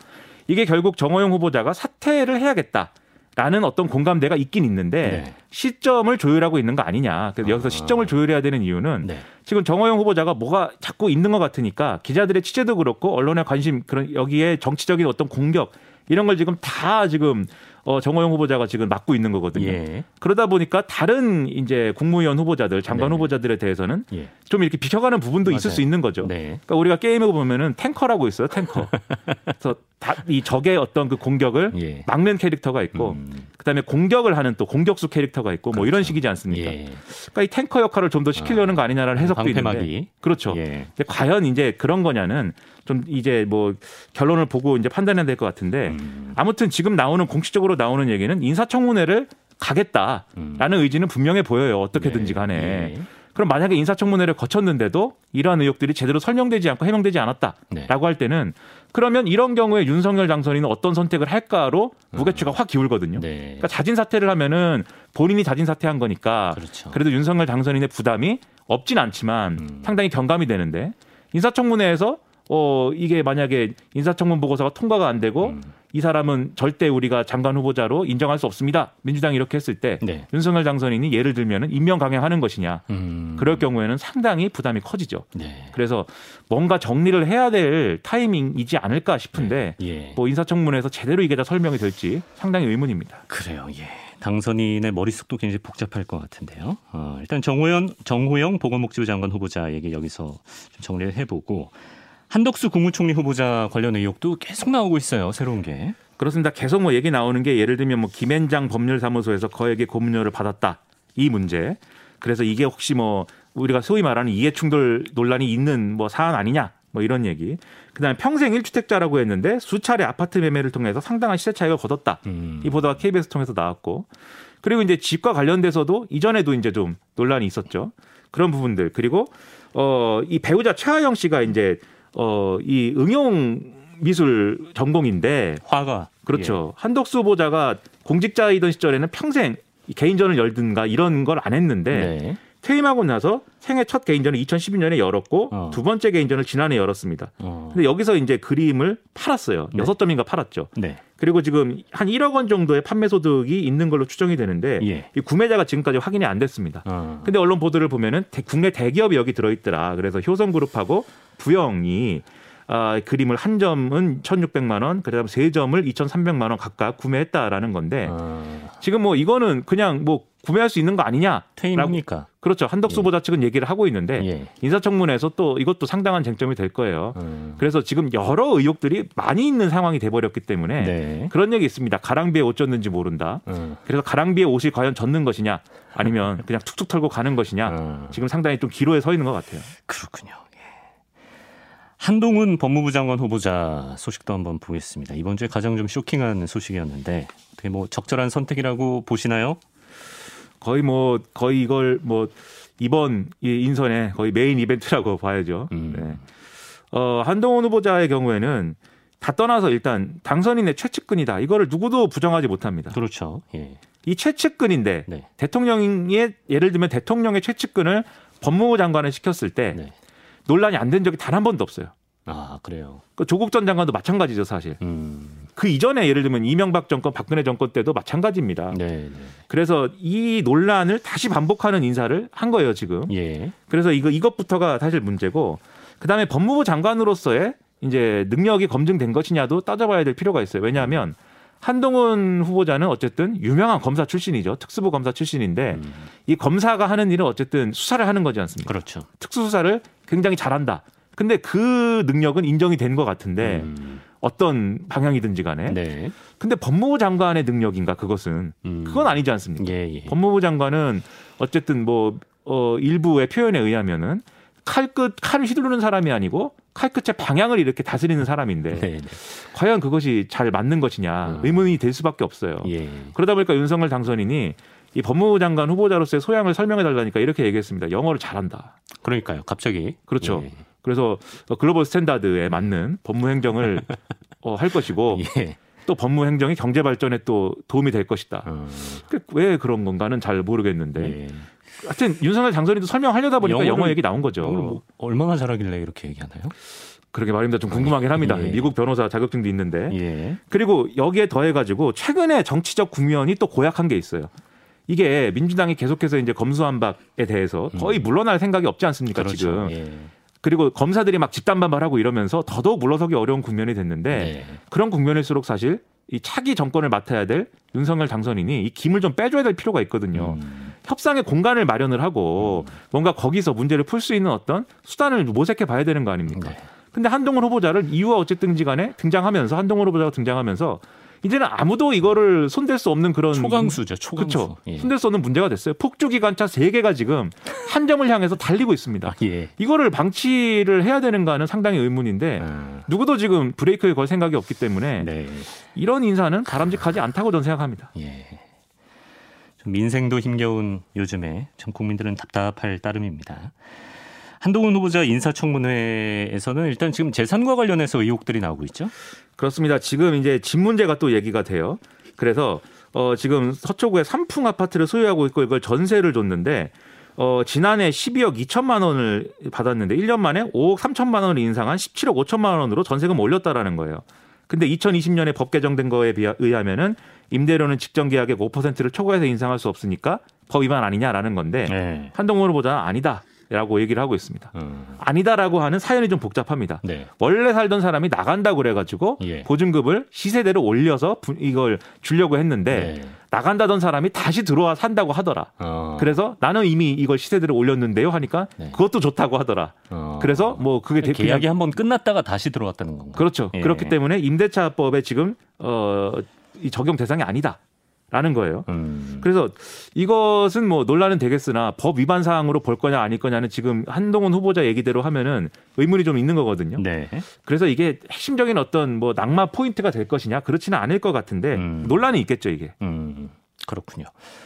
[SPEAKER 3] 이게 결국 정호영 후보자가 사퇴를 해야겠다. 라는 어떤 공감대가 있긴 있는데
[SPEAKER 2] 네.
[SPEAKER 3] 시점을 조율하고 있는 거 아니냐. 그래서 여기서
[SPEAKER 2] 아.
[SPEAKER 3] 시점을 조율해야 되는 이유는
[SPEAKER 2] 네.
[SPEAKER 3] 지금 정호영 후보자가 뭐가 자꾸 있는 것 같으니까 기자들의 취재도 그렇고 언론의 관심 그런 여기에 정치적인 어떤 공격 이런 걸 지금 다 지금 어 정호영 후보자가 지금 맡고 있는 거거든요.
[SPEAKER 2] 예.
[SPEAKER 3] 그러다 보니까 다른 이제 국무위원 후보자들, 장관
[SPEAKER 2] 네.
[SPEAKER 3] 후보자들에 대해서는
[SPEAKER 2] 예.
[SPEAKER 3] 좀 이렇게 비켜가는 부분도 있을
[SPEAKER 2] 맞아요.
[SPEAKER 3] 수 있는 거죠.
[SPEAKER 2] 네.
[SPEAKER 3] 그러니까 우리가 게임에 보면은 탱커라고 있어요, 탱커. 그래서 다, 이 적의 어떤 그 공격을
[SPEAKER 2] 예.
[SPEAKER 3] 막는 캐릭터가 있고,
[SPEAKER 2] 음.
[SPEAKER 3] 그다음에 공격을 하는 또 공격수 캐릭터가 있고, 뭐 이런
[SPEAKER 2] 그렇죠.
[SPEAKER 3] 식이지 않습니까?
[SPEAKER 2] 예.
[SPEAKER 3] 그러니까 이 탱커 역할을 좀 더 시키려는 거 아니냐라는 해석도 있는데,
[SPEAKER 2] 방패막이.
[SPEAKER 3] 그렇죠.
[SPEAKER 2] 예.
[SPEAKER 3] 과연 이제 그런 거냐는 좀 이제 뭐 결론을 보고 이제 판단해야 될 것 같은데,
[SPEAKER 2] 음.
[SPEAKER 3] 아무튼 지금 나오는 공식적으로 나오는 얘기는 인사청문회를 가겠다라는
[SPEAKER 2] 음.
[SPEAKER 3] 의지는 분명해 보여요. 어떻게든지
[SPEAKER 2] 네.
[SPEAKER 3] 간에.
[SPEAKER 2] 예.
[SPEAKER 3] 그럼 만약에 인사청문회를 거쳤는데도 이러한 의혹들이 제대로 설명되지 않고 해명되지 않았다라고
[SPEAKER 2] 네.
[SPEAKER 3] 할 때는 그러면 이런 경우에 윤석열 당선인은 어떤 선택을 할까로 무게추가 확 기울거든요.
[SPEAKER 2] 네.
[SPEAKER 3] 그러니까 자진 사퇴를 하면은 본인이 자진 사퇴한 거니까
[SPEAKER 2] 그렇죠.
[SPEAKER 3] 그래도 윤석열 당선인의 부담이 없진 않지만
[SPEAKER 2] 음.
[SPEAKER 3] 상당히 경감이 되는데 인사청문회에서 어 이게 만약에 인사청문 보고서가 통과가 안 되고
[SPEAKER 2] 음.
[SPEAKER 3] 이 사람은 절대 우리가 장관 후보자로 인정할 수 없습니다. 민주당이 이렇게 했을 때
[SPEAKER 2] 네.
[SPEAKER 3] 윤석열 당선인이 예를 들면은 임명 강행하는 것이냐.
[SPEAKER 2] 음.
[SPEAKER 3] 그럴 경우에는 상당히 부담이 커지죠.
[SPEAKER 2] 네.
[SPEAKER 3] 그래서 뭔가 정리를 해야 될 타이밍이지 않을까 싶은데
[SPEAKER 2] 예.
[SPEAKER 3] 뭐 인사청문회에서 제대로 이게 다 설명이 될지 상당히 의문입니다.
[SPEAKER 2] 그래요. 예. 당선인의 머릿속도 굉장히 복잡할 것 같은데요. 어, 일단 정호연, 정호영 보건복지부 장관 후보자 얘기 여기서 좀 정리를 해보고 한덕수 국무총리 후보자 관련 의혹도 계속 나오고 있어요. 새로운 게.
[SPEAKER 3] 그렇습니다. 계속 뭐 얘기 나오는 게 예를 들면 뭐 김앤장 법률사무소에서 거액의 고문료를 받았다 이 문제. 그래서 이게 혹시 뭐 우리가 소위 말하는 이해충돌 논란이 있는 뭐 사안 아니냐 뭐 이런 얘기. 그다음에 평생 1주택자라고 했는데 수차례 아파트 매매를 통해서 상당한 시세 차익을 거뒀다.
[SPEAKER 2] 음.
[SPEAKER 3] 이 보도가 KBS 통해서 나왔고 그리고 이제 집과 관련돼서도 이전에도 이제 좀 논란이 있었죠. 그런 부분들 그리고 어 이 배우자 최하영 씨가 이제 어 이 응용 미술 전공인데
[SPEAKER 2] 화가.
[SPEAKER 3] 그렇죠. 한덕수 후보자가 공직자이던 시절에는 평생 이 개인전을 열든가 이런 걸안
[SPEAKER 2] 예.
[SPEAKER 3] 했는데
[SPEAKER 2] 네.
[SPEAKER 3] 퇴임하고 나서 생애 첫 개인전을 2012년에 열었고
[SPEAKER 2] 어.
[SPEAKER 3] 두 번째 개인전을 지난해 열었습니다.
[SPEAKER 2] 어.
[SPEAKER 3] 근데 여기서 이제 그림을 팔았어요.
[SPEAKER 2] 네.
[SPEAKER 3] 여섯 점인가 팔았죠.
[SPEAKER 2] 네.
[SPEAKER 3] 그리고 지금 한 1억 원 정도의 판매 소득이 있는 걸로 추정이 되는데
[SPEAKER 2] 예.
[SPEAKER 3] 이 구매자가 지금까지 확인이 안 됐습니다.
[SPEAKER 2] 어.
[SPEAKER 3] 근데 언론 보도를 보면은 대- 국내 대기업이 여기 들어있더라. 그래서 효성그룹하고 부영이 아, 그림을 한 점은 1,600만 원, 그다음 세 점을 2,300만 원 각각 구매했다라는 건데
[SPEAKER 2] 어.
[SPEAKER 3] 지금 뭐 이거는 그냥 뭐 구매할 수 있는 거 아니냐?
[SPEAKER 2] 퇴임합니까?
[SPEAKER 3] 그렇죠. 한덕수
[SPEAKER 2] 예.
[SPEAKER 3] 보좌 측은 얘기를 하고 있는데
[SPEAKER 2] 예.
[SPEAKER 3] 인사청문회에서 또 이것도 상당한 쟁점이 될 거예요.
[SPEAKER 2] 어.
[SPEAKER 3] 그래서 지금 여러 의혹들이 많이 있는 상황이 돼버렸기 때문에
[SPEAKER 2] 네.
[SPEAKER 3] 그런 얘기 있습니다. 가랑비에 옷 젖는지 모른다.
[SPEAKER 2] 어.
[SPEAKER 3] 그래서 가랑비에 옷이 과연 젖는 것이냐 아니면 그냥 툭툭 털고 가는 것이냐
[SPEAKER 2] 어.
[SPEAKER 3] 지금 상당히 좀 기로에 서 있는 것 같아요.
[SPEAKER 2] 그렇군요. 예. 한동훈 법무부 장관 후보자 소식도 한번 보겠습니다. 이번 주에 가장 좀 쇼킹한 소식이었는데 어떻게 뭐 적절한 선택이라고 보시나요?
[SPEAKER 3] 거의 뭐 거의 이걸 뭐 이번 이 인선의 거의 메인 이벤트라고 봐야죠.
[SPEAKER 2] 음.
[SPEAKER 3] 네. 어, 한동훈 후보자의 경우에는 다 떠나서 일단 당선인의 최측근이다. 이거를 누구도 부정하지 못합니다.
[SPEAKER 2] 그렇죠. 예.
[SPEAKER 3] 이 최측근인데
[SPEAKER 2] 네.
[SPEAKER 3] 대통령의 예를 들면 대통령의 최측근을 법무부 장관을 시켰을 때
[SPEAKER 2] 네.
[SPEAKER 3] 논란이 안 된 적이 단 한 번도 없어요.
[SPEAKER 2] 아 그래요.
[SPEAKER 3] 그 조국 전 장관도 마찬가지죠, 사실.
[SPEAKER 2] 음.
[SPEAKER 3] 그 이전에 예를 들면 이명박 정권, 박근혜 정권 때도 마찬가지입니다.
[SPEAKER 2] 네. 네.
[SPEAKER 3] 그래서 이 논란을 다시 반복하는 인사를 한 거예요, 지금.
[SPEAKER 2] 예.
[SPEAKER 3] 그래서 이거 이것부터가 사실 문제고 그다음에 법무부 장관으로서의 이제 능력이 검증된 것이냐도 따져봐야 될 필요가 있어요. 왜냐하면 한동훈 후보자는 어쨌든 유명한 검사 출신이죠. 특수부 검사 출신인데
[SPEAKER 2] 음.
[SPEAKER 3] 이 검사가 하는 일은 어쨌든 수사를 하는 거지 않습니까?
[SPEAKER 2] 그렇죠.
[SPEAKER 3] 특수수사를 굉장히 잘한다. 근데 그 능력은 인정이 된 것 같은데
[SPEAKER 2] 음.
[SPEAKER 3] 어떤 방향이든지 간에.
[SPEAKER 2] 네.
[SPEAKER 3] 근데 법무부 장관의 능력인가 그것은
[SPEAKER 2] 음.
[SPEAKER 3] 그건 아니지 않습니까?
[SPEAKER 2] 예, 예.
[SPEAKER 3] 법무부 장관은 어쨌든 뭐 어, 일부의 표현에 의하면은 칼끝 칼을 휘두르는 사람이 아니고 칼끝의 방향을 이렇게 다스리는 사람인데
[SPEAKER 2] 네, 네.
[SPEAKER 3] 과연 그것이 잘 맞는 것이냐
[SPEAKER 2] 음.
[SPEAKER 3] 의문이 될 수밖에 없어요.
[SPEAKER 2] 예.
[SPEAKER 3] 그러다 보니까 윤석열 당선인이 이 법무부 장관 후보자로서의 소양을 설명해 달라니까 이렇게 얘기했습니다. 영어를 잘한다.
[SPEAKER 2] 그러니까요. 갑자기.
[SPEAKER 3] 그렇죠.
[SPEAKER 2] 예.
[SPEAKER 3] 그래서 global standard에 맞는 법무 행정을 어, 할 것이고
[SPEAKER 2] 예.
[SPEAKER 3] 또 법무 행정이 경제 발전에 또 도움이 될 것이다.
[SPEAKER 2] 어.
[SPEAKER 3] 그왜 그런 건가는 잘 모르겠는데
[SPEAKER 2] 예.
[SPEAKER 3] 하여튼 윤석열 당선인도 설명하려다 보니까
[SPEAKER 2] 영어
[SPEAKER 3] 얘기 나온 거죠.
[SPEAKER 2] 뭐 얼마나 잘하길래 이렇게 얘기하나요?
[SPEAKER 3] 그러게 말입니다. 좀 궁금하긴 합니다.
[SPEAKER 2] 예.
[SPEAKER 3] 미국 변호사 자격증도 있는데.
[SPEAKER 2] 예.
[SPEAKER 3] 그리고 여기에 더해가지고 최근에 정치적 국면이 또 고약한 게 있어요. 이게 민주당이 계속해서 이제 검수한박에 대해서 거의 물러날 생각이 없지 않습니까
[SPEAKER 2] 음. 그렇죠.
[SPEAKER 3] 지금.
[SPEAKER 2] 예.
[SPEAKER 3] 그리고 검사들이 막 집단 반발하고 이러면서 더더욱 물러서기 어려운 국면이 됐는데
[SPEAKER 2] 네.
[SPEAKER 3] 그런 국면일수록 사실 이 차기 정권을 맡아야 될 윤석열 당선인이 이 김을 좀 빼줘야 될 필요가 있거든요.
[SPEAKER 2] 음.
[SPEAKER 3] 협상의 공간을 마련을 하고 뭔가 거기서 문제를 풀 수 있는 어떤 수단을 모색해 봐야 되는 거 아닙니까?
[SPEAKER 2] 네.
[SPEAKER 3] 근데 한동훈 후보자를 이유가 어쨌든지 간에 등장하면서 한동훈 후보자가 등장하면서 이제는 아무도 이거를 손댈 수 없는 그런
[SPEAKER 2] 초강수죠. 초강수.
[SPEAKER 3] 그렇죠.
[SPEAKER 2] 예.
[SPEAKER 3] 손댈 수 없는 문제가 됐어요. 폭주 기관차 세 개가 지금 한 점을 향해서 달리고 있습니다.
[SPEAKER 2] 예.
[SPEAKER 3] 이거를 방치를 해야 되는가는 상당히 의문인데
[SPEAKER 2] 아,
[SPEAKER 3] 누구도 지금 브레이크에 걸 생각이 없기 때문에
[SPEAKER 2] 네.
[SPEAKER 3] 이런 인사는 바람직하지 않다고 저는 생각합니다.
[SPEAKER 2] 예. 좀 민생도 힘겨운 요즘에 참 국민들은 답답할 따름입니다. 한동훈 후보자 인사청문회에서는 일단 지금 재산과 관련해서 의혹들이 나오고 있죠.
[SPEAKER 3] 그렇습니다. 지금 이제 집 문제가 또 얘기가 돼요. 그래서 어 지금 서초구에 삼풍 아파트를 소유하고 있고 이걸 전세를 줬는데 어 지난해 12억 2천만 원을 받았는데 1년 만에 5억 3천만 원을 인상한 17억 5천만 원으로 전세금 올렸다라는 거예요. 근데 2020년에 법 개정된 거에 의하면은 임대료는 직전 계약의 5%를 초과해서 인상할 수 없으니까 법 위반 아니냐라는 건데
[SPEAKER 2] 네.
[SPEAKER 3] 한동훈 후보자는 아니다 라고 얘기를 하고 있습니다.
[SPEAKER 2] 음,
[SPEAKER 3] 아니다라고 하는 사연이 좀 복잡합니다.
[SPEAKER 2] 네.
[SPEAKER 3] 원래 살던 사람이 나간다고 그래가지고
[SPEAKER 2] 예.
[SPEAKER 3] 보증금을 시세대로 올려서 부- 이걸 주려고 했는데
[SPEAKER 2] 네.
[SPEAKER 3] 나간다던 사람이 다시 들어와 산다고 하더라.
[SPEAKER 2] 어,
[SPEAKER 3] 그래서 나는 이미 이걸 시세대로 올렸는데요 하니까
[SPEAKER 2] 네.
[SPEAKER 3] 그것도 좋다고 하더라.
[SPEAKER 2] 어.
[SPEAKER 3] 그래서 뭐 그게 대-
[SPEAKER 2] 계약이
[SPEAKER 3] 그냥-
[SPEAKER 2] 한번 끝났다가 다시 들어왔다는 건가요?
[SPEAKER 3] 그렇죠.
[SPEAKER 2] 예.
[SPEAKER 3] 그렇기 때문에 임대차법에 지금 어, 이 적용 대상이 아니다 라는 거예요.
[SPEAKER 2] 음,
[SPEAKER 3] 그래서 이것은 뭐 논란은 되겠으나 법 위반 사항으로 볼 거냐 아닐 거냐는 지금 한동훈 후보자 얘기대로 하면은 의문이 좀 있는 거거든요.
[SPEAKER 2] 네.
[SPEAKER 3] 그래서 이게 핵심적인 어떤 뭐 낙마 포인트가 될 것이냐 그렇지는 않을 것 같은데
[SPEAKER 2] 음.
[SPEAKER 3] 논란이 있겠죠 이게
[SPEAKER 2] 음, 그렇군요.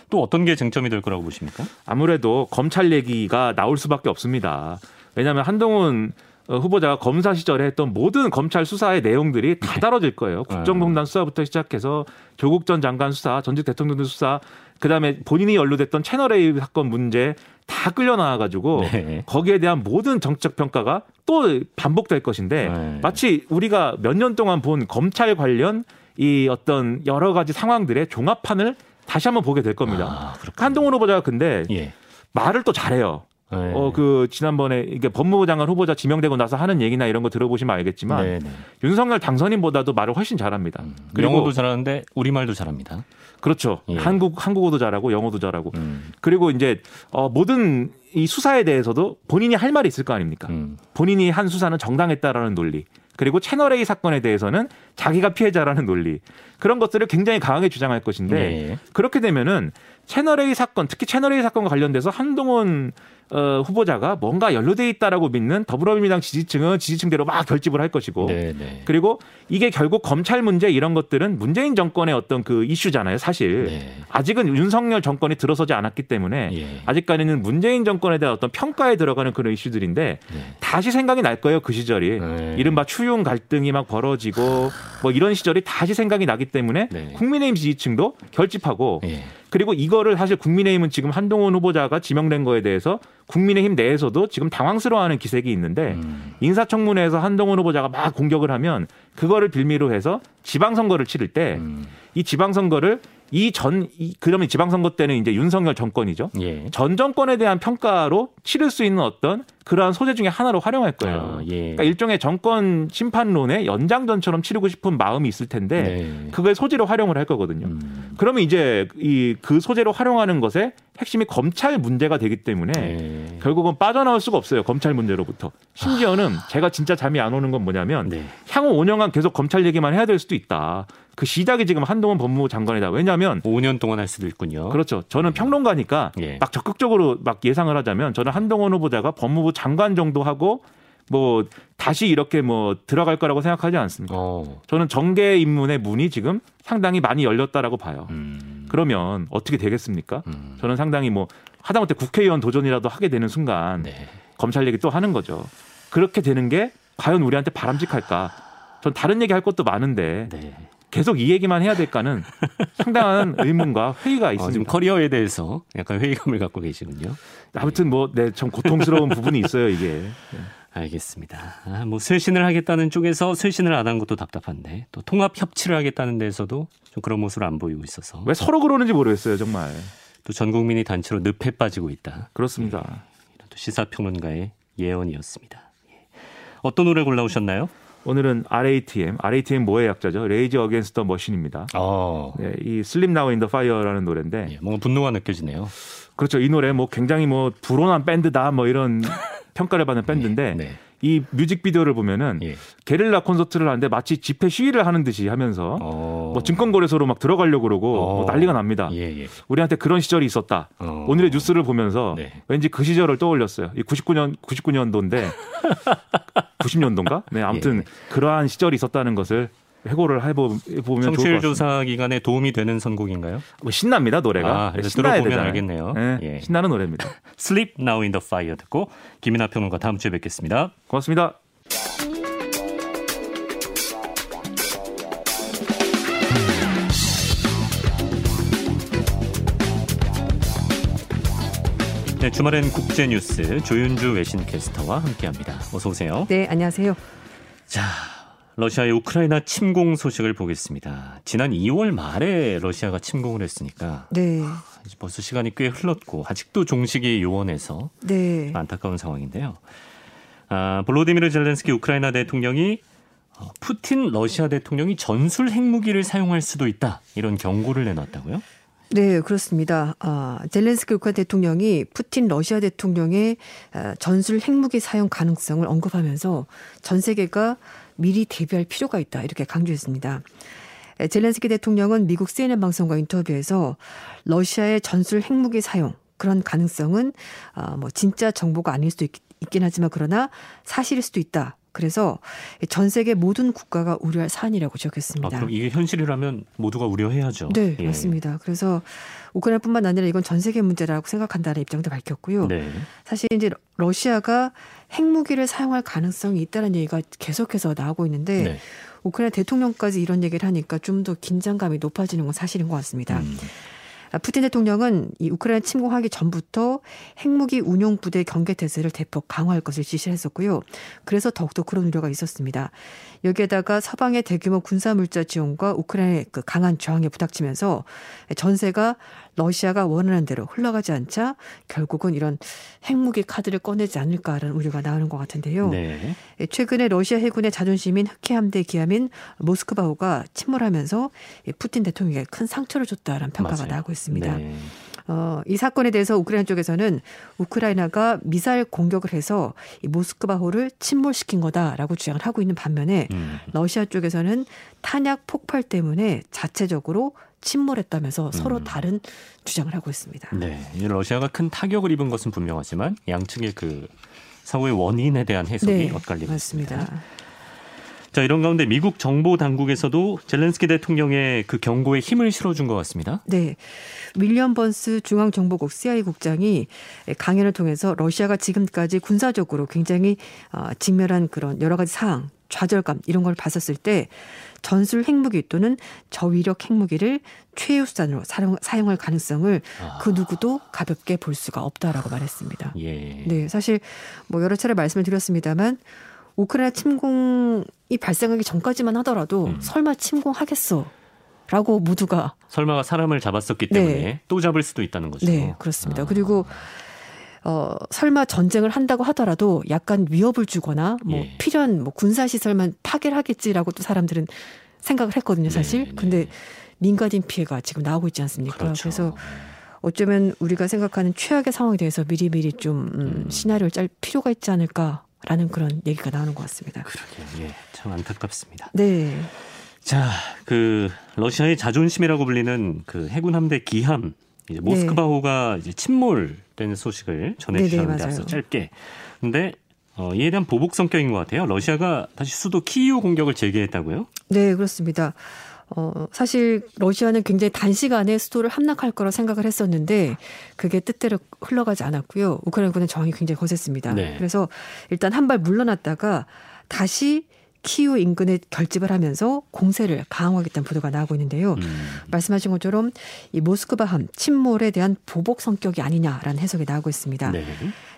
[SPEAKER 2] 또 어떤 게 쟁점이 될 거라고 보십니까?
[SPEAKER 3] 아무래도 검찰 얘기가 나올 수밖에 없습니다. 왜냐하면 한동훈 어, 후보자가 검사 시절에 했던 모든 검찰 수사의 내용들이 다 다뤄질 거예요. 국정농단 수사부터 시작해서 조국 전 장관 수사, 전직 대통령들 수사, 그다음에 본인이 연루됐던 채널 A 사건 문제 다 끌려 나와 가지고
[SPEAKER 2] 네.
[SPEAKER 3] 거기에 대한 모든 정책 평가가 또 반복될 것인데
[SPEAKER 2] 네.
[SPEAKER 3] 마치 우리가 몇 년 동안 본 검찰 관련 이 어떤 여러 가지 상황들의 종합판을 다시 한번 보게 될 겁니다.
[SPEAKER 2] 아.
[SPEAKER 3] 한동훈 후보자가 근데
[SPEAKER 2] 예.
[SPEAKER 3] 말을 또 잘해요.
[SPEAKER 2] 네.
[SPEAKER 3] 어그 지난번에 이게 법무부 장관 후보자 지명되고 나서 하는 얘기나 이런 거 들어보시면 알겠지만
[SPEAKER 2] 네, 네.
[SPEAKER 3] 윤석열 당선인보다도 말을 훨씬 잘합니다. 그리고
[SPEAKER 2] 영어도 잘하는데 우리말도 잘합니다.
[SPEAKER 3] 그렇죠.
[SPEAKER 2] 예.
[SPEAKER 3] 한국 한국어도 잘하고 영어도 잘하고
[SPEAKER 2] 음.
[SPEAKER 3] 그리고 이제 어 모든 이 수사에 대해서도 본인이 할 말이 있을 거 아닙니까?
[SPEAKER 2] 음.
[SPEAKER 3] 본인이 한 수사는 정당했다라는 논리. 그리고 채널 A 사건에 대해서는 자기가 피해자라는 논리. 그런 것들을 굉장히 강하게 주장할 것인데
[SPEAKER 2] 네.
[SPEAKER 3] 그렇게 되면은 채널 A 사건, 특히 채널 A 사건과 관련돼서 한동훈 어, 후보자가 뭔가 연루돼 있다라고 믿는 더불어민주당 지지층은 지지층대로 막 결집을 할 것이고
[SPEAKER 2] 네, 네.
[SPEAKER 3] 그리고 이게 결국 검찰 문제 이런 것들은 문재인 정권의 어떤 그 이슈잖아요, 사실.
[SPEAKER 2] 네.
[SPEAKER 3] 아직은 윤석열 정권이 들어서지 않았기 때문에
[SPEAKER 2] 예.
[SPEAKER 3] 아직까지는 문재인 정권에 대한 어떤 평가에 들어가는 그런 이슈들인데
[SPEAKER 2] 네.
[SPEAKER 3] 다시 생각이 날 거예요, 그 시절이.
[SPEAKER 2] 네.
[SPEAKER 3] 이른바 추윤 갈등이 막 벌어지고 뭐 이런 시절이 다시 생각이 나기 때문에
[SPEAKER 2] 네.
[SPEAKER 3] 국민의힘 지지층도 결집하고
[SPEAKER 2] 예.
[SPEAKER 3] 그리고 이거를 사실 국민의힘은 지금 한동훈 후보자가 지명된 거에 대해서 국민의힘 내에서도 지금 당황스러워하는 기색이 있는데
[SPEAKER 2] 음.
[SPEAKER 3] 인사청문회에서 한동훈 후보자가 막 공격을 하면 그거를 빌미로 해서 지방선거를 치를 때이
[SPEAKER 2] 음.
[SPEAKER 3] 지방선거를 이전 그러면 지방선거 때는 이제 윤석열 정권이죠.
[SPEAKER 2] 예.
[SPEAKER 3] 전 정권에 대한 평가로 치를 수 있는 어떤 그러한 소재 중에 하나로 활용할 거예요.
[SPEAKER 2] 아, 예.
[SPEAKER 3] 그러니까 일종의 정권 심판론의 연장전처럼 치르고 싶은 마음이 있을 텐데
[SPEAKER 2] 네.
[SPEAKER 3] 그걸 소재로 활용을 할 거거든요.
[SPEAKER 2] 음.
[SPEAKER 3] 그러면 이제 이 그 소재로 활용하는 것에 핵심이 검찰 문제가 되기 때문에
[SPEAKER 2] 네.
[SPEAKER 3] 결국은 빠져나올 수가 없어요. 검찰 문제로부터. 심지어는 제가 진짜 잠이 안 오는 건 뭐냐면
[SPEAKER 2] 네.
[SPEAKER 3] 향후 5년간 계속 검찰 얘기만 해야 될 수도 있다. 그 시작이 지금 한동훈 법무부 장관이다. 왜냐하면
[SPEAKER 2] 5년 동안 할 수도 있군요.
[SPEAKER 3] 그렇죠. 저는 평론가니까
[SPEAKER 2] 예.
[SPEAKER 3] 막 적극적으로 막 예상을 하자면 저는 한동훈 후보자가 법무부 장관 정도 하고 뭐 다시 이렇게 뭐 들어갈 거라고 생각하지 않습니다.
[SPEAKER 2] 어.
[SPEAKER 3] 저는 정계 입문의 문이 지금 상당히 많이 열렸다라고 봐요.
[SPEAKER 2] 음.
[SPEAKER 3] 그러면 어떻게 되겠습니까?
[SPEAKER 2] 음.
[SPEAKER 3] 저는 상당히 뭐 하다못해 국회의원 도전이라도 하게 되는 순간
[SPEAKER 2] 네.
[SPEAKER 3] 검찰 얘기 또 하는 거죠. 그렇게 되는 게 과연 우리한테 바람직할까? 전 다른 얘기 할 것도 많은데
[SPEAKER 2] 네.
[SPEAKER 3] 계속 이 얘기만 해야 될까는 상당한 의문과 회의가
[SPEAKER 2] 어, 지금
[SPEAKER 3] 있습니다.
[SPEAKER 2] 커리어에 대해서 약간 회의감을 갖고 계시군요.
[SPEAKER 3] 아무튼 뭐, 네, 좀 고통스러운 부분이 있어요, 이게. 네.
[SPEAKER 2] 알겠습니다. 아, 뭐 쇄신을 하겠다는 쪽에서 쇄신을 안 한 것도 답답한데 또 통합 협치를 하겠다는 데서도 좀 그런 모습을 안 보이고 있어서
[SPEAKER 3] 왜 서로 그러는지 모르겠어요, 정말.
[SPEAKER 2] 또 전 국민이 단체로 늪에 빠지고 있다.
[SPEAKER 3] 그렇습니다.
[SPEAKER 2] 이런 또 시사평론가의 예언이었습니다. 예. 어떤 노래 골라오셨나요?
[SPEAKER 3] 오늘은 RATM, RATM 뭐의 약자죠? Rage Against the Machine입니다.
[SPEAKER 2] 어,
[SPEAKER 3] 네, 이 Sleep Now in the Fire라는 노래인데
[SPEAKER 2] 예, 뭔가 분노가 느껴지네요.
[SPEAKER 3] 그렇죠. 이 노래 뭐 굉장히 뭐 불온한 밴드다 뭐 이런 평가를 받는 밴드인데
[SPEAKER 2] 네.
[SPEAKER 3] 이 뮤직비디오를 보면은
[SPEAKER 2] 예.
[SPEAKER 3] 게릴라 콘서트를 하는데 마치 집회 시위를 하는 듯이 하면서
[SPEAKER 2] 어.
[SPEAKER 3] 뭐 증권거래소로 막 들어가려고 그러고
[SPEAKER 2] 어.
[SPEAKER 3] 뭐 난리가 납니다.
[SPEAKER 2] 예, 예.
[SPEAKER 3] 우리한테 그런 시절이 있었다.
[SPEAKER 2] 어.
[SPEAKER 3] 오늘의 뉴스를 보면서
[SPEAKER 2] 네.
[SPEAKER 3] 왠지 그 시절을 떠올렸어요. 이 99년 99년도인데 90년도인가? 네, 아무튼
[SPEAKER 2] 예.
[SPEAKER 3] 그러한 시절이 있었다는 것을 해고를 해보, 해보면 좋을 것
[SPEAKER 2] 청취율. 조사 기간에 도움이 되는 선곡인가요?
[SPEAKER 3] 뭐 신납니다 노래가.
[SPEAKER 2] 아,
[SPEAKER 3] 신나야
[SPEAKER 2] 들어보면
[SPEAKER 3] 되잖아요.
[SPEAKER 2] 알겠네요.
[SPEAKER 3] 네,
[SPEAKER 2] 예.
[SPEAKER 3] 신나는 노래입니다.
[SPEAKER 2] Sleep Now in the Fire 듣고 김이나 평론가 다음 주에 뵙겠습니다.
[SPEAKER 3] 고맙습니다.
[SPEAKER 2] 네, 주말엔 국제 뉴스 조윤주 외신 캐스터와 함께합니다. 어서 오세요.
[SPEAKER 1] 네, 안녕하세요.
[SPEAKER 2] 자, 러시아의 우크라이나 침공 소식을 보겠습니다. 지난 2월 말에 러시아가 침공을 했으니까
[SPEAKER 1] 네,
[SPEAKER 2] 이제 벌써 시간이 꽤 흘렀고 아직도 종식이 요원해서
[SPEAKER 1] 네,
[SPEAKER 2] 안타까운 상황인데요. 아, 볼로디미르 젤렌스키 우크라이나 대통령이 어, 푸틴 러시아 대통령이 전술 핵무기를 사용할 수도 있다 이런 경고를 내놨다고요?
[SPEAKER 1] 네, 그렇습니다. 아, 젤렌스키 우크라이나 대통령이 푸틴 러시아 대통령의 아, 전술 핵무기 사용 가능성을 언급하면서 전 세계가 미리 대비할 필요가 있다 이렇게 강조했습니다. 에, 젤렌스키 대통령은 미국 CNN 방송과 인터뷰에서 러시아의 전술 핵무기 사용 그런 가능성은 아, 뭐 진짜 정보가 아닐 수도 있, 있긴 하지만 그러나 사실일 수도 있다. 그래서 전 세계 모든 국가가 우려할 사안이라고
[SPEAKER 2] 아,
[SPEAKER 1] 지적했습니다.
[SPEAKER 2] 그럼 이게 현실이라면 모두가 우려해야죠.
[SPEAKER 1] 네,
[SPEAKER 2] 예.
[SPEAKER 1] 맞습니다. 그래서 우크라이나뿐만 아니라 이건 전 세계 문제라고 생각한다는 입장도 밝혔고요.
[SPEAKER 2] 네.
[SPEAKER 1] 사실 이제 러시아가 핵무기를 사용할 가능성이 있다는 얘기가 계속해서 나오고 있는데
[SPEAKER 2] 네.
[SPEAKER 1] 우크라이나 대통령까지 이런 얘기를 하니까 좀 더 긴장감이 높아지는 건 사실인 것 같습니다.
[SPEAKER 2] 음,
[SPEAKER 1] 푸틴 대통령은 이 우크라이나 침공하기 전부터 핵무기 운용 부대 경계 태세를 대폭 강화할 것을 지시했었고요. 그래서 더욱더 그런 우려가 있었습니다. 여기에다가 서방의 대규모 군사 물자 지원과 우크라이나의 그 강한 저항에 부닥치면서 전세가 러시아가 원하는 대로 흘러가지 않자 결국은 이런 핵무기 카드를 꺼내지 않을까라는 우려가 나오는 것 같은데요. 네. 최근에 러시아 해군의 자존심인 흑해 함대 기함인 모스크바호가 침몰하면서 푸틴 대통령에게 큰 상처를 줬다라는 평가가 맞아요. 나오고 있습니다. 네. 어, 이 사건에 대해서 우크라이나 쪽에서는 우크라이나가 미사일 공격을 해서 이 모스크바호를 침몰시킨 거다라고 주장을 하고 있는 반면에 음. 러시아 쪽에서는 탄약 폭발 때문에 자체적으로 침몰했다면서 음. 서로 다른 주장을 하고 있습니다.
[SPEAKER 2] 네, 러시아가 큰 타격을 입은 것은 분명하지만 양측의 그 사고의 원인에 대한 해석이 네, 엇갈리고 맞습니다. 있습니다. 자, 이런 가운데 미국 정보 당국에서도 젤렌스키 대통령의 그 경고에 힘을 실어준 것 같습니다.
[SPEAKER 1] 네. 윌리엄 번스 중앙정보국 CIA 국장이 강연을 통해서 러시아가 지금까지 군사적으로 굉장히 어, 직면한 그런 여러 가지 사항, 좌절감 이런 걸 봤었을 때 전술 핵무기 또는 저위력 핵무기를 최우수단으로 사용, 사용 할 가능성을 아. 그 누구도 가볍게 볼 수가 없다라고 말했습니다. 예. 네, 사실 뭐 여러 차례 말씀을 드렸습니다만 우크라이나 침공이 발생하기 전까지만 하더라도 음. 설마 침공하겠어. 라고 모두가
[SPEAKER 2] 설마가 사람을 잡았었기 때문에 네. 또 잡을 수도 있다는 거죠.
[SPEAKER 1] 네, 그렇습니다. 아. 그리고 어, 설마 전쟁을 한다고 하더라도 약간 위협을 주거나 뭐 예. 필요한 뭐 군사 시설만 파괴를 하겠지라고 또 사람들은 생각을 했거든요, 사실. 네, 네. 근데 민간인 피해가 지금 나오고 있지 않습니까? 그렇죠. 그래서 어쩌면 우리가 생각하는 최악의 상황에 대해서 미리미리 좀 음, 음. 시나리오를 짤 필요가 있지 않을까 라는 그런 얘기가 나오는 것 같습니다.
[SPEAKER 2] 그러게요. 예, 참 안타깝습니다.
[SPEAKER 1] 네.
[SPEAKER 2] 자, 그 러시아의 자존심이라고 불리는 그 해군 함대 기함 이제 모스크바호가 네. 이제 침몰된 소식을 전해주셨는데 앞서 짧게. 근데 어, 이에 대한 보복 성격인 것 같아요. 러시아가 다시 수도 키이우 공격을 재개했다고요?
[SPEAKER 1] 네, 그렇습니다. 어, 사실 러시아는 굉장히 단시간에 수도를 함락할 거라 생각을 했었는데 그게 뜻대로 흘러가지 않았고요. 우크라이나군의 저항이 굉장히 거셌습니다. 네. 그래서 일단 한 발 물러났다가 다시 키우 인근에 결집을 하면서 공세를 강화하겠다는 보도가 나오고 있는데요. 음. 말씀하신 것처럼 이 모스크바함 침몰에 대한 보복 성격이 아니냐라는 해석이 나오고 있습니다. 네.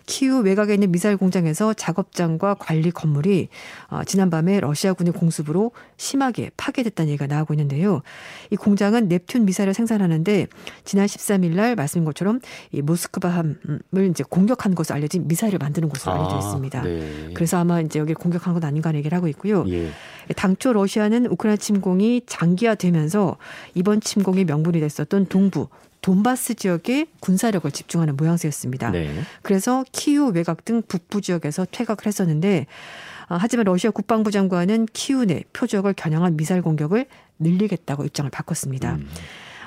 [SPEAKER 1] 키우 외곽에 있는 미사일 공장에서 작업장과 관리 건물이 어, 지난밤에 러시아군의 공습으로 심하게 파괴됐다는 얘기가 나오고 있는데요. 이 공장은 넵튠 미사일을 생산하는데 지난 13일 날 말씀인 것처럼 이 모스크바함을 이제 공격한 것으로 알려진 미사일을 만드는 곳으로 알려져 아, 있습니다. 아, 네. 그래서 아마 이제 여기 공격한 건 아닌가 하는 얘기를 하고 있고요. 예. 당초 러시아는 우크라이나 침공이 장기화되면서 이번 침공의 명분이 됐었던 동부 돈바스 지역에 군사력을 집중하는 모양새였습니다. 네. 그래서 키우 외곽 등 북부 지역에서 퇴각을 했었는데 아, 하지만 러시아 국방부 장관은 키우 내 표적을 겨냥한 미사일 공격을 늘리겠다고 입장을 바꿨습니다. 음.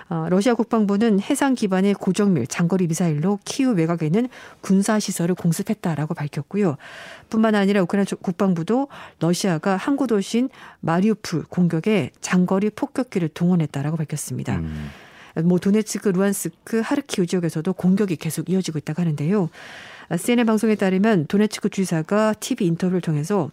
[SPEAKER 1] 어, 러시아 국방부는 해상 기반의 고정밀 장거리 미사일로 키우 외곽에 있는 군사 시설을 공습했다라고 밝혔고요. 뿐만 아니라 우크라이나 국방부도 러시아가 항구 도시인 마리우풀 공격에 장거리 폭격기를 동원했다라고 밝혔습니다. 음. 뭐 도네츠크, 루안스크, 하르키우 지역에서도 공격이 계속 이어지고 있다고 하는데요. CNN 방송에 따르면 도네츠크 주지사가 TV 인터뷰를 통해서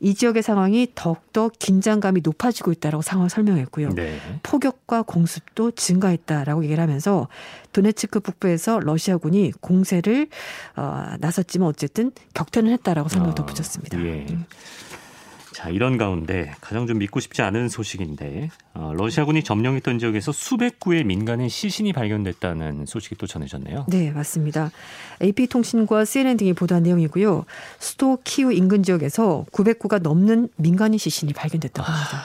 [SPEAKER 1] 이 지역의 상황이 더욱더 긴장감이 높아지고 있다라고 상황을 설명했고요. 네. 폭격과 공습도 증가했다라고 얘기를 하면서 도네츠크 북부에서 러시아군이 공세를 어, 나섰지만 어쨌든 격퇴는 했다라고 설명을 아, 덧붙였습니다. 예. 음.
[SPEAKER 2] 자, 이런 가운데 가장 좀 믿고 싶지 않은 소식인데 어, 러시아군이 점령했던 지역에서 수백 구의 민간인 시신이 발견됐다는 소식이 또 전해졌네요.
[SPEAKER 1] 네, 맞습니다. AP통신과 CNN 등이 보도한 내용이고요. 수도 키우 인근 지역에서 900구가 넘는 민간인 시신이 발견됐다고 합니다.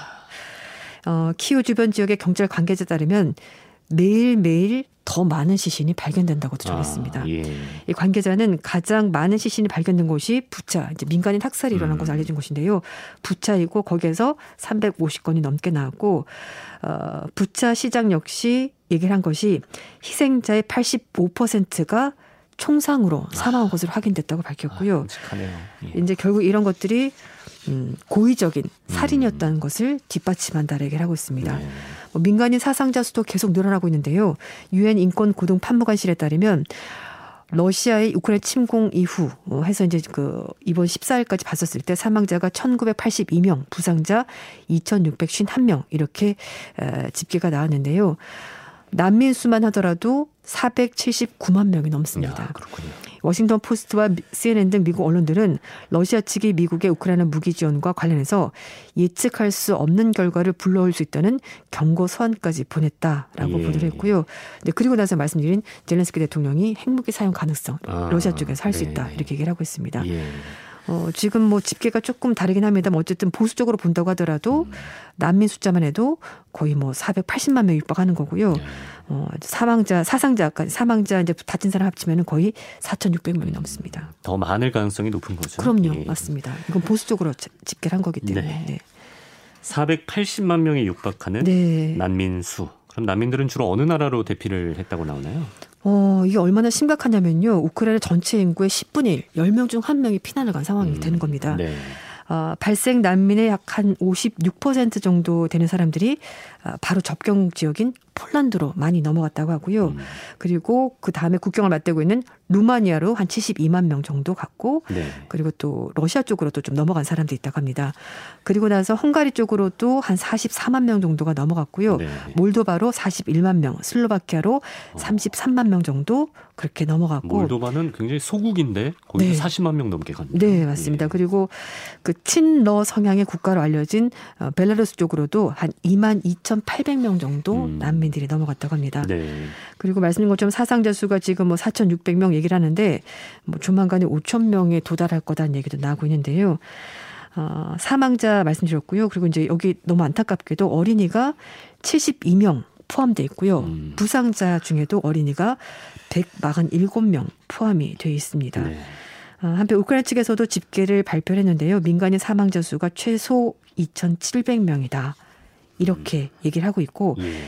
[SPEAKER 1] 어, 키우 주변 지역의 경찰 관계자에 따르면 매일매일 더 많은 시신이 발견된다고도 전했습니다. 아, 예. 이 관계자는 가장 많은 시신이 발견된 곳이 부차, 이제 민간인 학살이 일어난 음. 것으로 알려진 곳인데요. 부차이고 거기에서 350건이 넘게 나왔고 어, 부차 시장 역시 얘기를 한 것이 희생자의 85%가 총상으로 사망한 아. 것으로 확인됐다고 밝혔고요. 아, 예. 이제 결국 이런 것들이 음, 고의적인 살인이었다는 음. 것을 뒷받침한다고 얘기를 하고 있습니다. 네. 뭐 민간인 사상자 수도 계속 늘어나고 있는데요. 유엔 인권 고등 판무관실에 따르면 러시아의 우크라이나 침공 이후 뭐 해서 이제 그 이번 14일까지 봤었을 때 사망자가 1982명, 부상자 2651명 이렇게 집계가 나왔는데요. 난민 수만 하더라도 479만 명이 넘습니다.
[SPEAKER 2] 야, 그렇군요.
[SPEAKER 1] 워싱턴 포스트와 CNN 등 미국 언론들은 러시아 측이 미국의 우크라이나 무기 지원과 관련해서 예측할 수 없는 결과를 불러올 수 있다는 경고 서한까지 보냈다라고
[SPEAKER 2] 예.
[SPEAKER 1] 보도를 했고요. 네, 그리고 나서 말씀드린 젤렌스키 대통령이 핵무기 사용 가능성
[SPEAKER 2] 아,
[SPEAKER 1] 러시아 쪽에서 할수
[SPEAKER 2] 네,
[SPEAKER 1] 있다
[SPEAKER 2] 네.
[SPEAKER 1] 이렇게 얘기를 하고 있습니다.
[SPEAKER 2] 예.
[SPEAKER 1] 어, 지금 뭐 집계가 조금 다르긴 합니다만 어쨌든 보수적으로 본다고 하더라도
[SPEAKER 2] 음.
[SPEAKER 1] 난민 숫자만 해도 거의 뭐 480만 명 육박하는 거고요.
[SPEAKER 2] 네.
[SPEAKER 1] 어, 사망자, 사상자까지 사망자 이제 다친 사람 합치면은 거의 4,600명이 넘습니다.
[SPEAKER 2] 더 많을 가능성이 높은 거죠.
[SPEAKER 1] 그럼요,
[SPEAKER 2] 예.
[SPEAKER 1] 맞습니다. 이건 보수적으로 지- 집계를 한 거기 때문에.
[SPEAKER 2] 네.
[SPEAKER 1] 네.
[SPEAKER 2] 480만 명에 육박하는
[SPEAKER 1] 네.
[SPEAKER 2] 난민 수. 그럼 난민들은 주로 어느 나라로 대피를 했다고 나오나요?
[SPEAKER 1] 어, 이게 얼마나 심각하냐면요. 우크라이나 전체 인구의 10분의 1, 10명 중 1명이 피난을 간 상황이 되는 겁니다.
[SPEAKER 2] 네.
[SPEAKER 1] 어, 발생 난민의 약 한 56% 정도 되는 사람들이 아, 바로 접경 지역인 폴란드로 많이 넘어갔다고 하고요.
[SPEAKER 2] 음.
[SPEAKER 1] 그리고 그 다음에 국경을 맞대고 있는 루마니아로 한 72만 명 정도 갔고
[SPEAKER 2] 네.
[SPEAKER 1] 그리고 또 러시아 쪽으로 또 좀 넘어간 사람도 있다고 합니다. 그리고 나서 헝가리 쪽으로도 한 44만 명 정도가 넘어갔고요.
[SPEAKER 2] 네.
[SPEAKER 1] 몰도바로 41만 명, 슬로바키아로 33만 명 정도 그렇게 넘어갔고
[SPEAKER 2] 몰도바는 굉장히 소국인데 거기도
[SPEAKER 1] 네.
[SPEAKER 2] 40만 명 넘게 갑니다.
[SPEAKER 1] 네, 맞습니다.
[SPEAKER 2] 예.
[SPEAKER 1] 그리고 그 친러 성향의 국가로 알려진 어, 벨라루스 쪽으로도 한 2만 2,800명 정도
[SPEAKER 2] 음.
[SPEAKER 1] 난민들이 넘어갔다고 합니다.
[SPEAKER 2] 네.
[SPEAKER 1] 그리고 말씀드린 것처럼 사상자 수가 지금 뭐 4,600명 얘기를 하는데 뭐 조만간에 5천 명에 도달할 거다는 얘기도 나오고 있는데요. 어, 사망자 말씀드렸고요. 그리고 이제 여기 너무 안타깝게도 어린이가 72명 포함돼 있고요.
[SPEAKER 2] 음.
[SPEAKER 1] 부상자 중에도 어린이가 147명 포함이 돼 있습니다.
[SPEAKER 2] 네.
[SPEAKER 1] 어, 한편 우크라이나 측에서도 집계를 발표했는데요. 민간인 사망자 수가 최소 2,700명이다. 이렇게 얘기를 하고 있고
[SPEAKER 2] 예.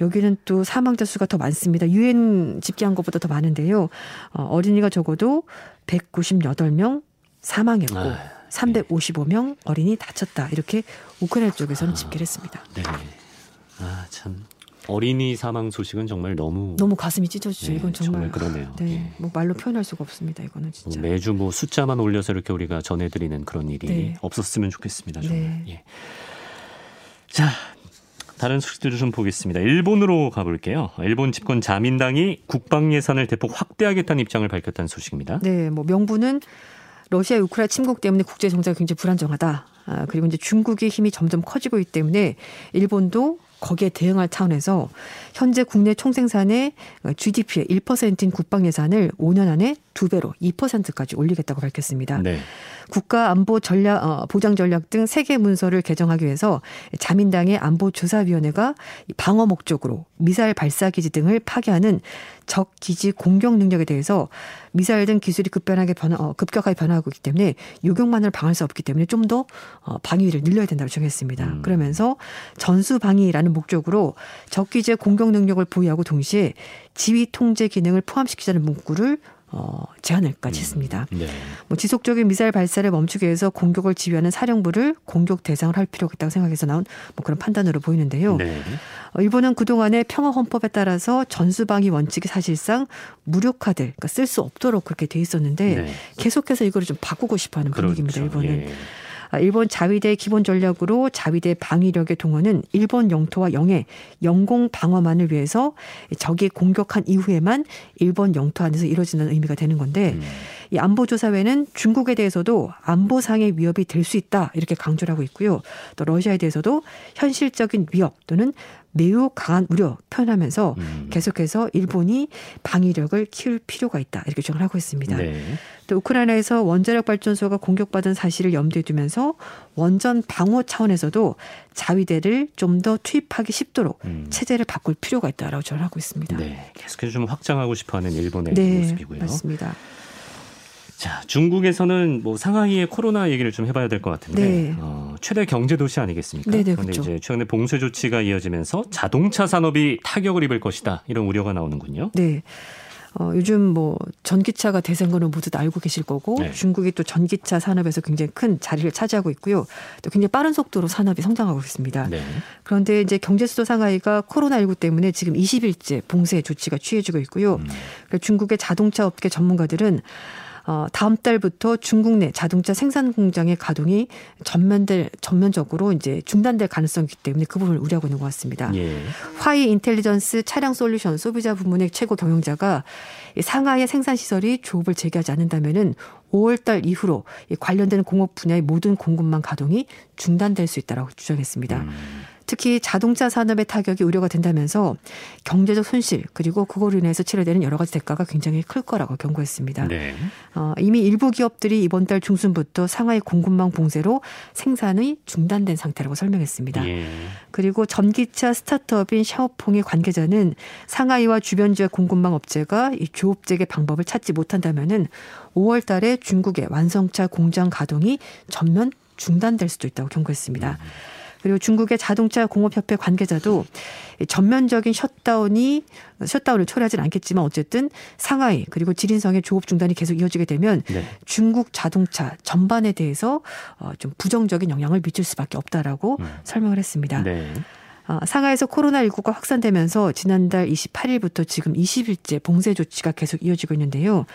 [SPEAKER 1] 여기는 또 사망자 수가 더 많습니다. 유엔 집계한 것보다 더 많은데요. 어, 어린이가 적어도 198명 사망했고
[SPEAKER 2] 아,
[SPEAKER 1] 355명 어린이 다쳤다. 이렇게 우크라이나 쪽에서는 집계를 했습니다.
[SPEAKER 2] 네. 아, 참. 어린이 사망 소식은 정말 너무
[SPEAKER 1] 너무 가슴이 찢어지죠.
[SPEAKER 2] 네,
[SPEAKER 1] 이건 정말,
[SPEAKER 2] 그러네요.
[SPEAKER 1] 네,
[SPEAKER 2] 예.
[SPEAKER 1] 뭐 말로 표현할 수가 없습니다. 이거는
[SPEAKER 2] 뭐
[SPEAKER 1] 진짜.
[SPEAKER 2] 매주 뭐 숫자만 올려서 이렇게 우리가 전해드리는 그런 일이
[SPEAKER 1] 네.
[SPEAKER 2] 없었으면 좋겠습니다. 정말.
[SPEAKER 1] 네.
[SPEAKER 2] 예. 자, 다른 소식들도 좀 보겠습니다. 일본으로 가볼게요. 일본 집권 자민당이 국방 예산을 대폭 확대하겠다는 입장을 밝혔다는 소식입니다.
[SPEAKER 1] 네, 뭐 명분은 러시아 우크라이나 침공 때문에 국제 정세가 굉장히 불안정하다. 아, 그리고 이제 중국의 힘이 점점 커지고 있기 때문에 일본도 거기에 대응할 차원에서 현재 국내 총생산의 GDP의 1%인 국방 예산을 5년 안에 두 배로 2%까지 올리겠다고 밝혔습니다.
[SPEAKER 2] 네.
[SPEAKER 1] 국가 안보 전략 어, 보장 전략 등 세계 문서를 개정하기 위해서 자민당의 안보조사위원회가 이 방어 목적으로 미사일 발사 기지 등을 파괴하는 적 기지 공격 능력에 대해서 미사일 등 기술이 급변하게 변화, 어, 급격하게 변화하고 있기 때문에 요격만을 방할 수 없기 때문에 좀더 어, 방위를 늘려야 된다고 정했습니다.
[SPEAKER 2] 음.
[SPEAKER 1] 그러면서 전수 방위라는 목적으로 적 기지의 공격 능력을 보유하고 동시에 지휘 통제 기능을 포함시키자는 문구를 어, 제안을까지 했습니다.
[SPEAKER 2] 네.
[SPEAKER 1] 뭐 지속적인 미사일 발사를 멈추기 위해서 공격을 지휘하는 사령부를 공격 대상을 할 필요가 있다고 생각해서 나온 뭐 그런 판단으로 보이는데요.
[SPEAKER 2] 네.
[SPEAKER 1] 어, 일본은 그동안의 평화 헌법에 따라서 전수방위 원칙이 사실상 무력화될, 그러니까 쓸 수 없도록 그렇게 돼 있었는데
[SPEAKER 2] 네.
[SPEAKER 1] 계속해서 이거를 좀 바꾸고 싶어하는 분위기입니다.
[SPEAKER 2] 그렇죠.
[SPEAKER 1] 일본은.
[SPEAKER 2] 예.
[SPEAKER 1] 아, 일본 자위대 기본 전략으로 자위대 방위력의 동원은 일본 영토와 영해 영공 방어만을 위해서 적이 공격한 이후에만 일본 영토 안에서 이루어지는 의미가 되는 건데
[SPEAKER 2] 음.
[SPEAKER 1] 이 안보조사회는 중국에 대해서도 안보상의 위협이 될 수 있다 이렇게 강조를 하고 있고요. 또 러시아에 대해서도 현실적인 위협 또는 매우 강한 우려 표현하면서
[SPEAKER 2] 음.
[SPEAKER 1] 계속해서 일본이 방위력을 키울 필요가 있다 이렇게 주장을 하고 있습니다.
[SPEAKER 2] 네.
[SPEAKER 1] 또 우크라이나에서 원자력 발전소가 공격받은 사실을 염두에 두면서 원전 방어 차원에서도 자위대를 좀 더 투입하기 쉽도록
[SPEAKER 2] 음.
[SPEAKER 1] 체제를 바꿀 필요가 있다라고 주장을 하고 있습니다.
[SPEAKER 2] 네. 계속해서 좀 확장하고 싶어하는 일본의
[SPEAKER 1] 네,
[SPEAKER 2] 모습이고요.
[SPEAKER 1] 맞습니다.
[SPEAKER 2] 자, 중국에서는 뭐 상하이의 코로나 얘기를 좀 해봐야 될 것 같은데
[SPEAKER 1] 네.
[SPEAKER 2] 어, 최대 경제 도시 아니겠습니까?
[SPEAKER 1] 네, 네,
[SPEAKER 2] 그런데
[SPEAKER 1] 그렇죠.
[SPEAKER 2] 이제 최근에 봉쇄 조치가 이어지면서 자동차 산업이 타격을 입을 것이다 이런 우려가 나오는군요.
[SPEAKER 1] 네. 어, 요즘 뭐 전기차가 대세인 거는 모두 다 알고 계실 거고
[SPEAKER 2] 네.
[SPEAKER 1] 중국이 또 전기차 산업에서 굉장히 큰 자리를 차지하고 있고요. 또 굉장히 빠른 속도로 산업이 성장하고 있습니다.
[SPEAKER 2] 네.
[SPEAKER 1] 그런데 이제 경제 수도 상하이가 코로나19 때문에 지금 20일째 봉쇄 조치가 취해지고 있고요.
[SPEAKER 2] 음.
[SPEAKER 1] 그러니까 중국의 자동차 업계 전문가들은 어, 다음 달부터 중국 내 자동차 생산 공장의 가동이 전면될 전면적으로 이제 중단될 가능성이 있기 때문에 그 부분을 우려하고 있는 것 같습니다.
[SPEAKER 2] 예.
[SPEAKER 1] 화이 인텔리전스 차량 솔루션 소비자 부문의 최고 경영자가 상하이의 생산 시설이 조업을 재개하지 않는다면은 5월 달 이후로 관련된 공업 분야의 모든 공급망 가동이 중단될 수 있다라고 주장했습니다.
[SPEAKER 2] 음.
[SPEAKER 1] 특히 자동차 산업의 타격이 우려가 된다면서 경제적 손실 그리고 그걸로 인해서 치료되는 여러 가지 대가가 굉장히 클 거라고 경고했습니다.
[SPEAKER 2] 네.
[SPEAKER 1] 어, 이미 일부 기업들이 이번 달 중순부터 상하이 공급망 봉쇄로 생산이 중단된 상태라고 설명했습니다.
[SPEAKER 2] 예.
[SPEAKER 1] 그리고 전기차 스타트업인 샤오퐁의 관계자는 상하이와 주변 지역 공급망 업체가 이 조업 재개 방법을 찾지 못한다면은 5월 달에 중국의 완성차 공장 가동이 전면 중단될 수도 있다고 경고했습니다. 그리고 중국의 자동차 공업협회 관계자도 전면적인 셧다운이 셧다운을 초래하지는 않겠지만 어쨌든 상하이 그리고 지린성의 조업 중단이 계속 이어지게 되면
[SPEAKER 2] 네.
[SPEAKER 1] 중국 자동차 전반에 대해서 어, 좀 부정적인 영향을 미칠 수밖에 없다라고
[SPEAKER 2] 음.
[SPEAKER 1] 설명을 했습니다.
[SPEAKER 2] 네.
[SPEAKER 1] 어, 상하이에서 코로나19가 확산되면서 지난달 28일부터 지금 20일째 봉쇄 조치가 계속 이어지고 있는데요.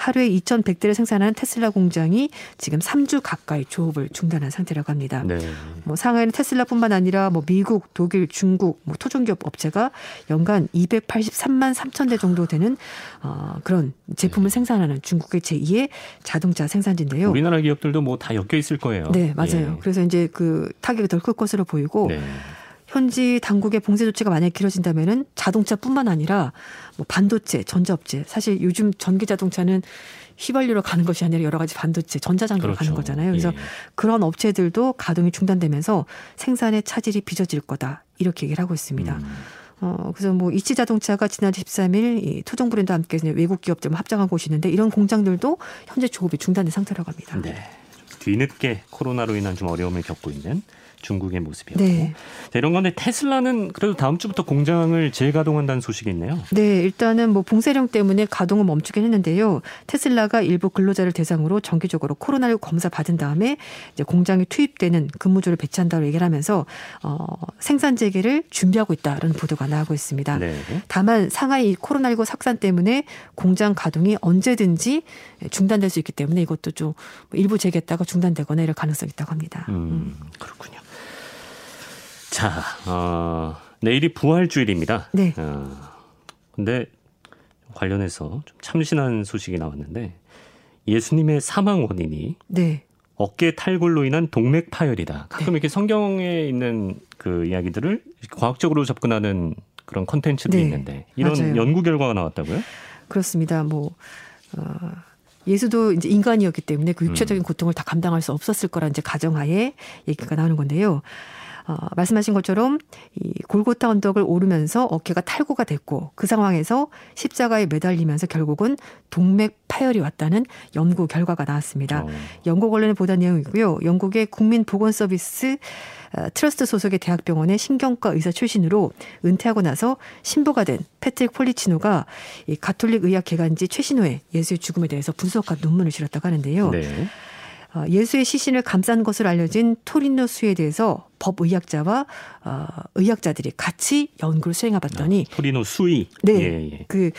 [SPEAKER 1] 하루에 2,100대를 생산하는 테슬라 공장이 지금 3주 가까이 조업을 중단한 상태라고 합니다.
[SPEAKER 2] 네.
[SPEAKER 1] 뭐 상하이는 테슬라뿐만 아니라 뭐 미국, 독일, 중국 뭐 토종기업 업체가 연간 283만 3천 대 정도 되는 어, 그런 제품을 생산하는 중국의 제2의 자동차 생산지인데요.
[SPEAKER 2] 우리나라 기업들도 뭐 다 엮여 있을 거예요.
[SPEAKER 1] 네, 맞아요.
[SPEAKER 2] 예.
[SPEAKER 1] 그래서 이제 그 타격이 더클 것으로 보이고
[SPEAKER 2] 네.
[SPEAKER 1] 현지 당국의 봉쇄 조치가 만약 길어진다면은 자동차뿐만 아니라 뭐 반도체, 전자업체 사실 요즘 전기 자동차는 휘발유로 가는 것이 아니라 여러 가지 반도체, 전자장비로 가는 거잖아요. 그래서
[SPEAKER 2] 예.
[SPEAKER 1] 그런 업체들도 가동이 중단되면서 생산의 차질이 빚어질 거다 이렇게 얘기를 하고 있습니다.
[SPEAKER 2] 음.
[SPEAKER 1] 어, 그래서 뭐 이치 자동차가 지난 13일 이 토종 브랜드와 함께 외국 기업들 합장한 곳이 있는데 이런 공장들도 현재 조업이 중단된 상태라고 합니다.
[SPEAKER 2] 네. 좀 뒤늦게 코로나로 인한 좀 어려움을 겪고 있는 중국의 모습이었고.
[SPEAKER 1] 네.
[SPEAKER 2] 자, 이런 건데 테슬라는 그래도 다음 주부터 공장을 재가동한다는 소식이 있네요.
[SPEAKER 1] 네, 일단은 뭐 봉쇄령 때문에 가동을 멈추긴 했는데요. 테슬라가 일부 근로자를 대상으로 정기적으로 코로나19 검사 받은 다음에 이제 공장에 투입되는 근무조를 배치한다고 얘기를 하면서 어, 생산 재개를 준비하고 있다라는 보도가 나오고 있습니다.
[SPEAKER 2] 네.
[SPEAKER 1] 다만 상하이 코로나19 확산 때문에 공장 가동이 언제든지 중단될 수 있기 때문에 이것도 좀 일부 재개했다가 중단되거나 이럴 가능성이 있다고 합니다.
[SPEAKER 2] 음, 그렇군요. 자, 어, 내일이 부활주일입니다.
[SPEAKER 1] 네.
[SPEAKER 2] 어, 근데 관련해서 좀 참신한 소식이 나왔는데 예수님의 사망 원인이
[SPEAKER 1] 네.
[SPEAKER 2] 어깨 탈골로 인한 동맥 파열이다. 가끔 이렇게 성경에 있는 그 이야기들을 과학적으로 접근하는 그런 컨텐츠들이
[SPEAKER 1] 네,
[SPEAKER 2] 있는데 이런
[SPEAKER 1] 맞아요.
[SPEAKER 2] 연구 결과가 나왔다고요?
[SPEAKER 1] 그렇습니다. 뭐 어, 예수도 이제 인간이었기 때문에 그
[SPEAKER 2] 음.
[SPEAKER 1] 육체적인 고통을 다 감당할 수 없었을 거란 이제 가정하에 얘기가 나오는 건데요. 어, 말씀하신 것처럼 이 골고타 언덕을 오르면서 어깨가 탈구가 됐고 그 상황에서 십자가에 매달리면서 결국은 동맥 파열이 왔다는 연구 결과가 나왔습니다.
[SPEAKER 2] 어,
[SPEAKER 1] 영국 언론에 보도한 내용이고요. 영국의 국민보건서비스 어, 트러스트 소속의 대학병원의 신경과 의사 출신으로 은퇴하고 나서 신부가 된 패트릭 폴리치노가 이 가톨릭 의학 계간지 최신호의 예수의 죽음에 대해서 분석한 논문을 실었다고 하는데요.
[SPEAKER 2] 네.
[SPEAKER 1] 어, 예수의 시신을 감싼 것으로 알려진 토리노 수의에 대해서 법의학자와 어, 의학자들이 같이 연구를 수행해봤더니
[SPEAKER 2] 토리노 수의.
[SPEAKER 1] 네.
[SPEAKER 2] 예, 예.
[SPEAKER 1] 그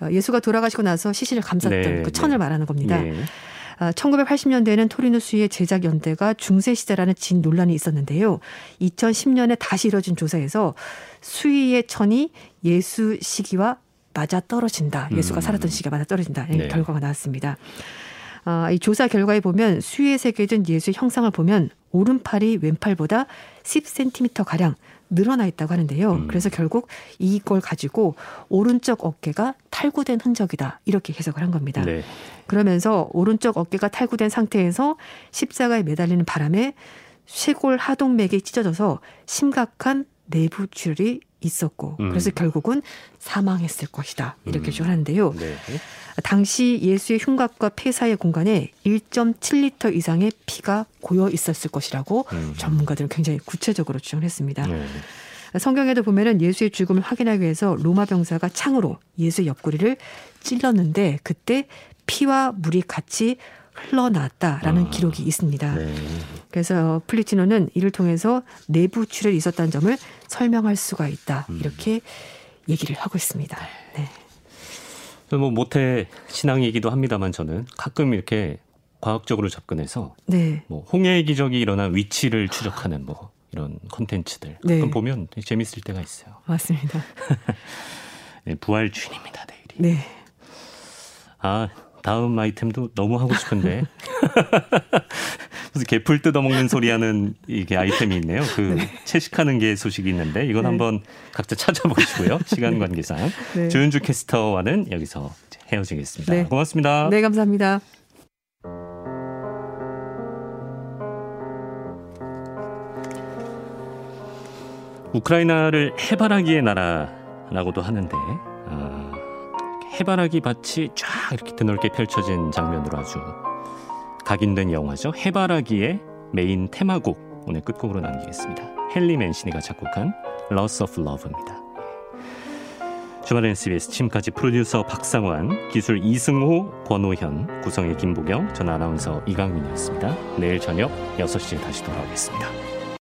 [SPEAKER 1] 어, 예수가 돌아가시고 나서 시신을 감쌌던
[SPEAKER 2] 네,
[SPEAKER 1] 그 천을
[SPEAKER 2] 네.
[SPEAKER 1] 말하는 겁니다.
[SPEAKER 2] 예.
[SPEAKER 1] 아, 1980년대에는 토리노 수의 제작 연대가 중세 시대라는 진 논란이 있었는데요. 2010년에 다시 이뤄진 조사에서 수위의 천이 예수 시기와 맞아 떨어진다. 예수가
[SPEAKER 2] 음.
[SPEAKER 1] 살았던 시기가 맞아 떨어진다.
[SPEAKER 2] 네.
[SPEAKER 1] 결과가 나왔습니다. 아, 이 조사 결과에 보면 수위에 새겨진 예수의 형상을 보면 오른팔이 왼팔보다 10cm 가량 늘어나 있다고 하는데요.
[SPEAKER 2] 음.
[SPEAKER 1] 그래서 결국 이걸 가지고 오른쪽 어깨가 탈구된 흔적이다. 이렇게 해석을 한 겁니다.
[SPEAKER 2] 네.
[SPEAKER 1] 그러면서 오른쪽 어깨가 탈구된 상태에서 십자가에 매달리는 바람에 쇄골 하동맥이 찢어져서 심각한 내부 출혈이 있었고
[SPEAKER 2] 음.
[SPEAKER 1] 그래서 결국은 사망했을 것이다 이렇게
[SPEAKER 2] 음.
[SPEAKER 1] 주장하는데요.
[SPEAKER 2] 네.
[SPEAKER 1] 당시 예수의 흉곽과 폐 사이의 공간에 1.7리터 이상의 피가 고여 있었을 것이라고
[SPEAKER 2] 음.
[SPEAKER 1] 전문가들은 굉장히 구체적으로 주장을 했습니다.
[SPEAKER 2] 네.
[SPEAKER 1] 성경에도 보면은 예수의 죽음을 확인하기 위해서 로마 병사가 창으로 예수의 옆구리를 찔렀는데 그때 피와 물이 같이 흘러나왔다라는
[SPEAKER 2] 아.
[SPEAKER 1] 기록이 있습니다.
[SPEAKER 2] 네.
[SPEAKER 1] 그래서 플리티노는 이를 통해서 내부 출혈이 있었다는 점을 설명할 수가 있다.
[SPEAKER 2] 음.
[SPEAKER 1] 이렇게 얘기를 하고 있습니다. 네.
[SPEAKER 2] 뭐 모태 신앙이기도 합니다만 저는 가끔 이렇게 과학적으로 접근해서
[SPEAKER 1] 네.
[SPEAKER 2] 뭐 홍해의 기적이 일어난 위치를 추적하는 뭐 이런 콘텐츠들
[SPEAKER 1] 네.
[SPEAKER 2] 가끔 보면 재밌을 때가 있어요.
[SPEAKER 1] 맞습니다.
[SPEAKER 2] 네, 부활 주인입니다 내일이.
[SPEAKER 1] 네.
[SPEAKER 2] 아 다음 아이템도 너무 하고 싶은데 무슨 개풀 뜯어먹는 소리하는 이게 아이템이 있네요. 그 채식하는 게 소식이 있는데 이건
[SPEAKER 1] 네.
[SPEAKER 2] 한번 각자 찾아보시고요. 시간 관계상
[SPEAKER 1] 네.
[SPEAKER 2] 조윤주 캐스터와는 여기서 헤어지겠습니다.
[SPEAKER 1] 네.
[SPEAKER 2] 고맙습니다.
[SPEAKER 1] 네, 감사합니다.
[SPEAKER 2] 우크라이나를 해바라기의 나라라고도 하는데 어, 해바라기 밭이 쫙 이렇게 드넓게 펼쳐진 장면으로 아주 각인된 영화죠. 해바라기의 메인 테마곡 오늘 끝곡으로 남기겠습니다. 헨리 맨시니가 작곡한 Loss of Love입니다. 주말엔 SBS 지금까지 프로듀서 박상환, 기술 이승호, 권호현, 구성의 김보경, 전 아나운서 이강민이었습니다. 내일 저녁 6시에 다시 돌아오겠습니다.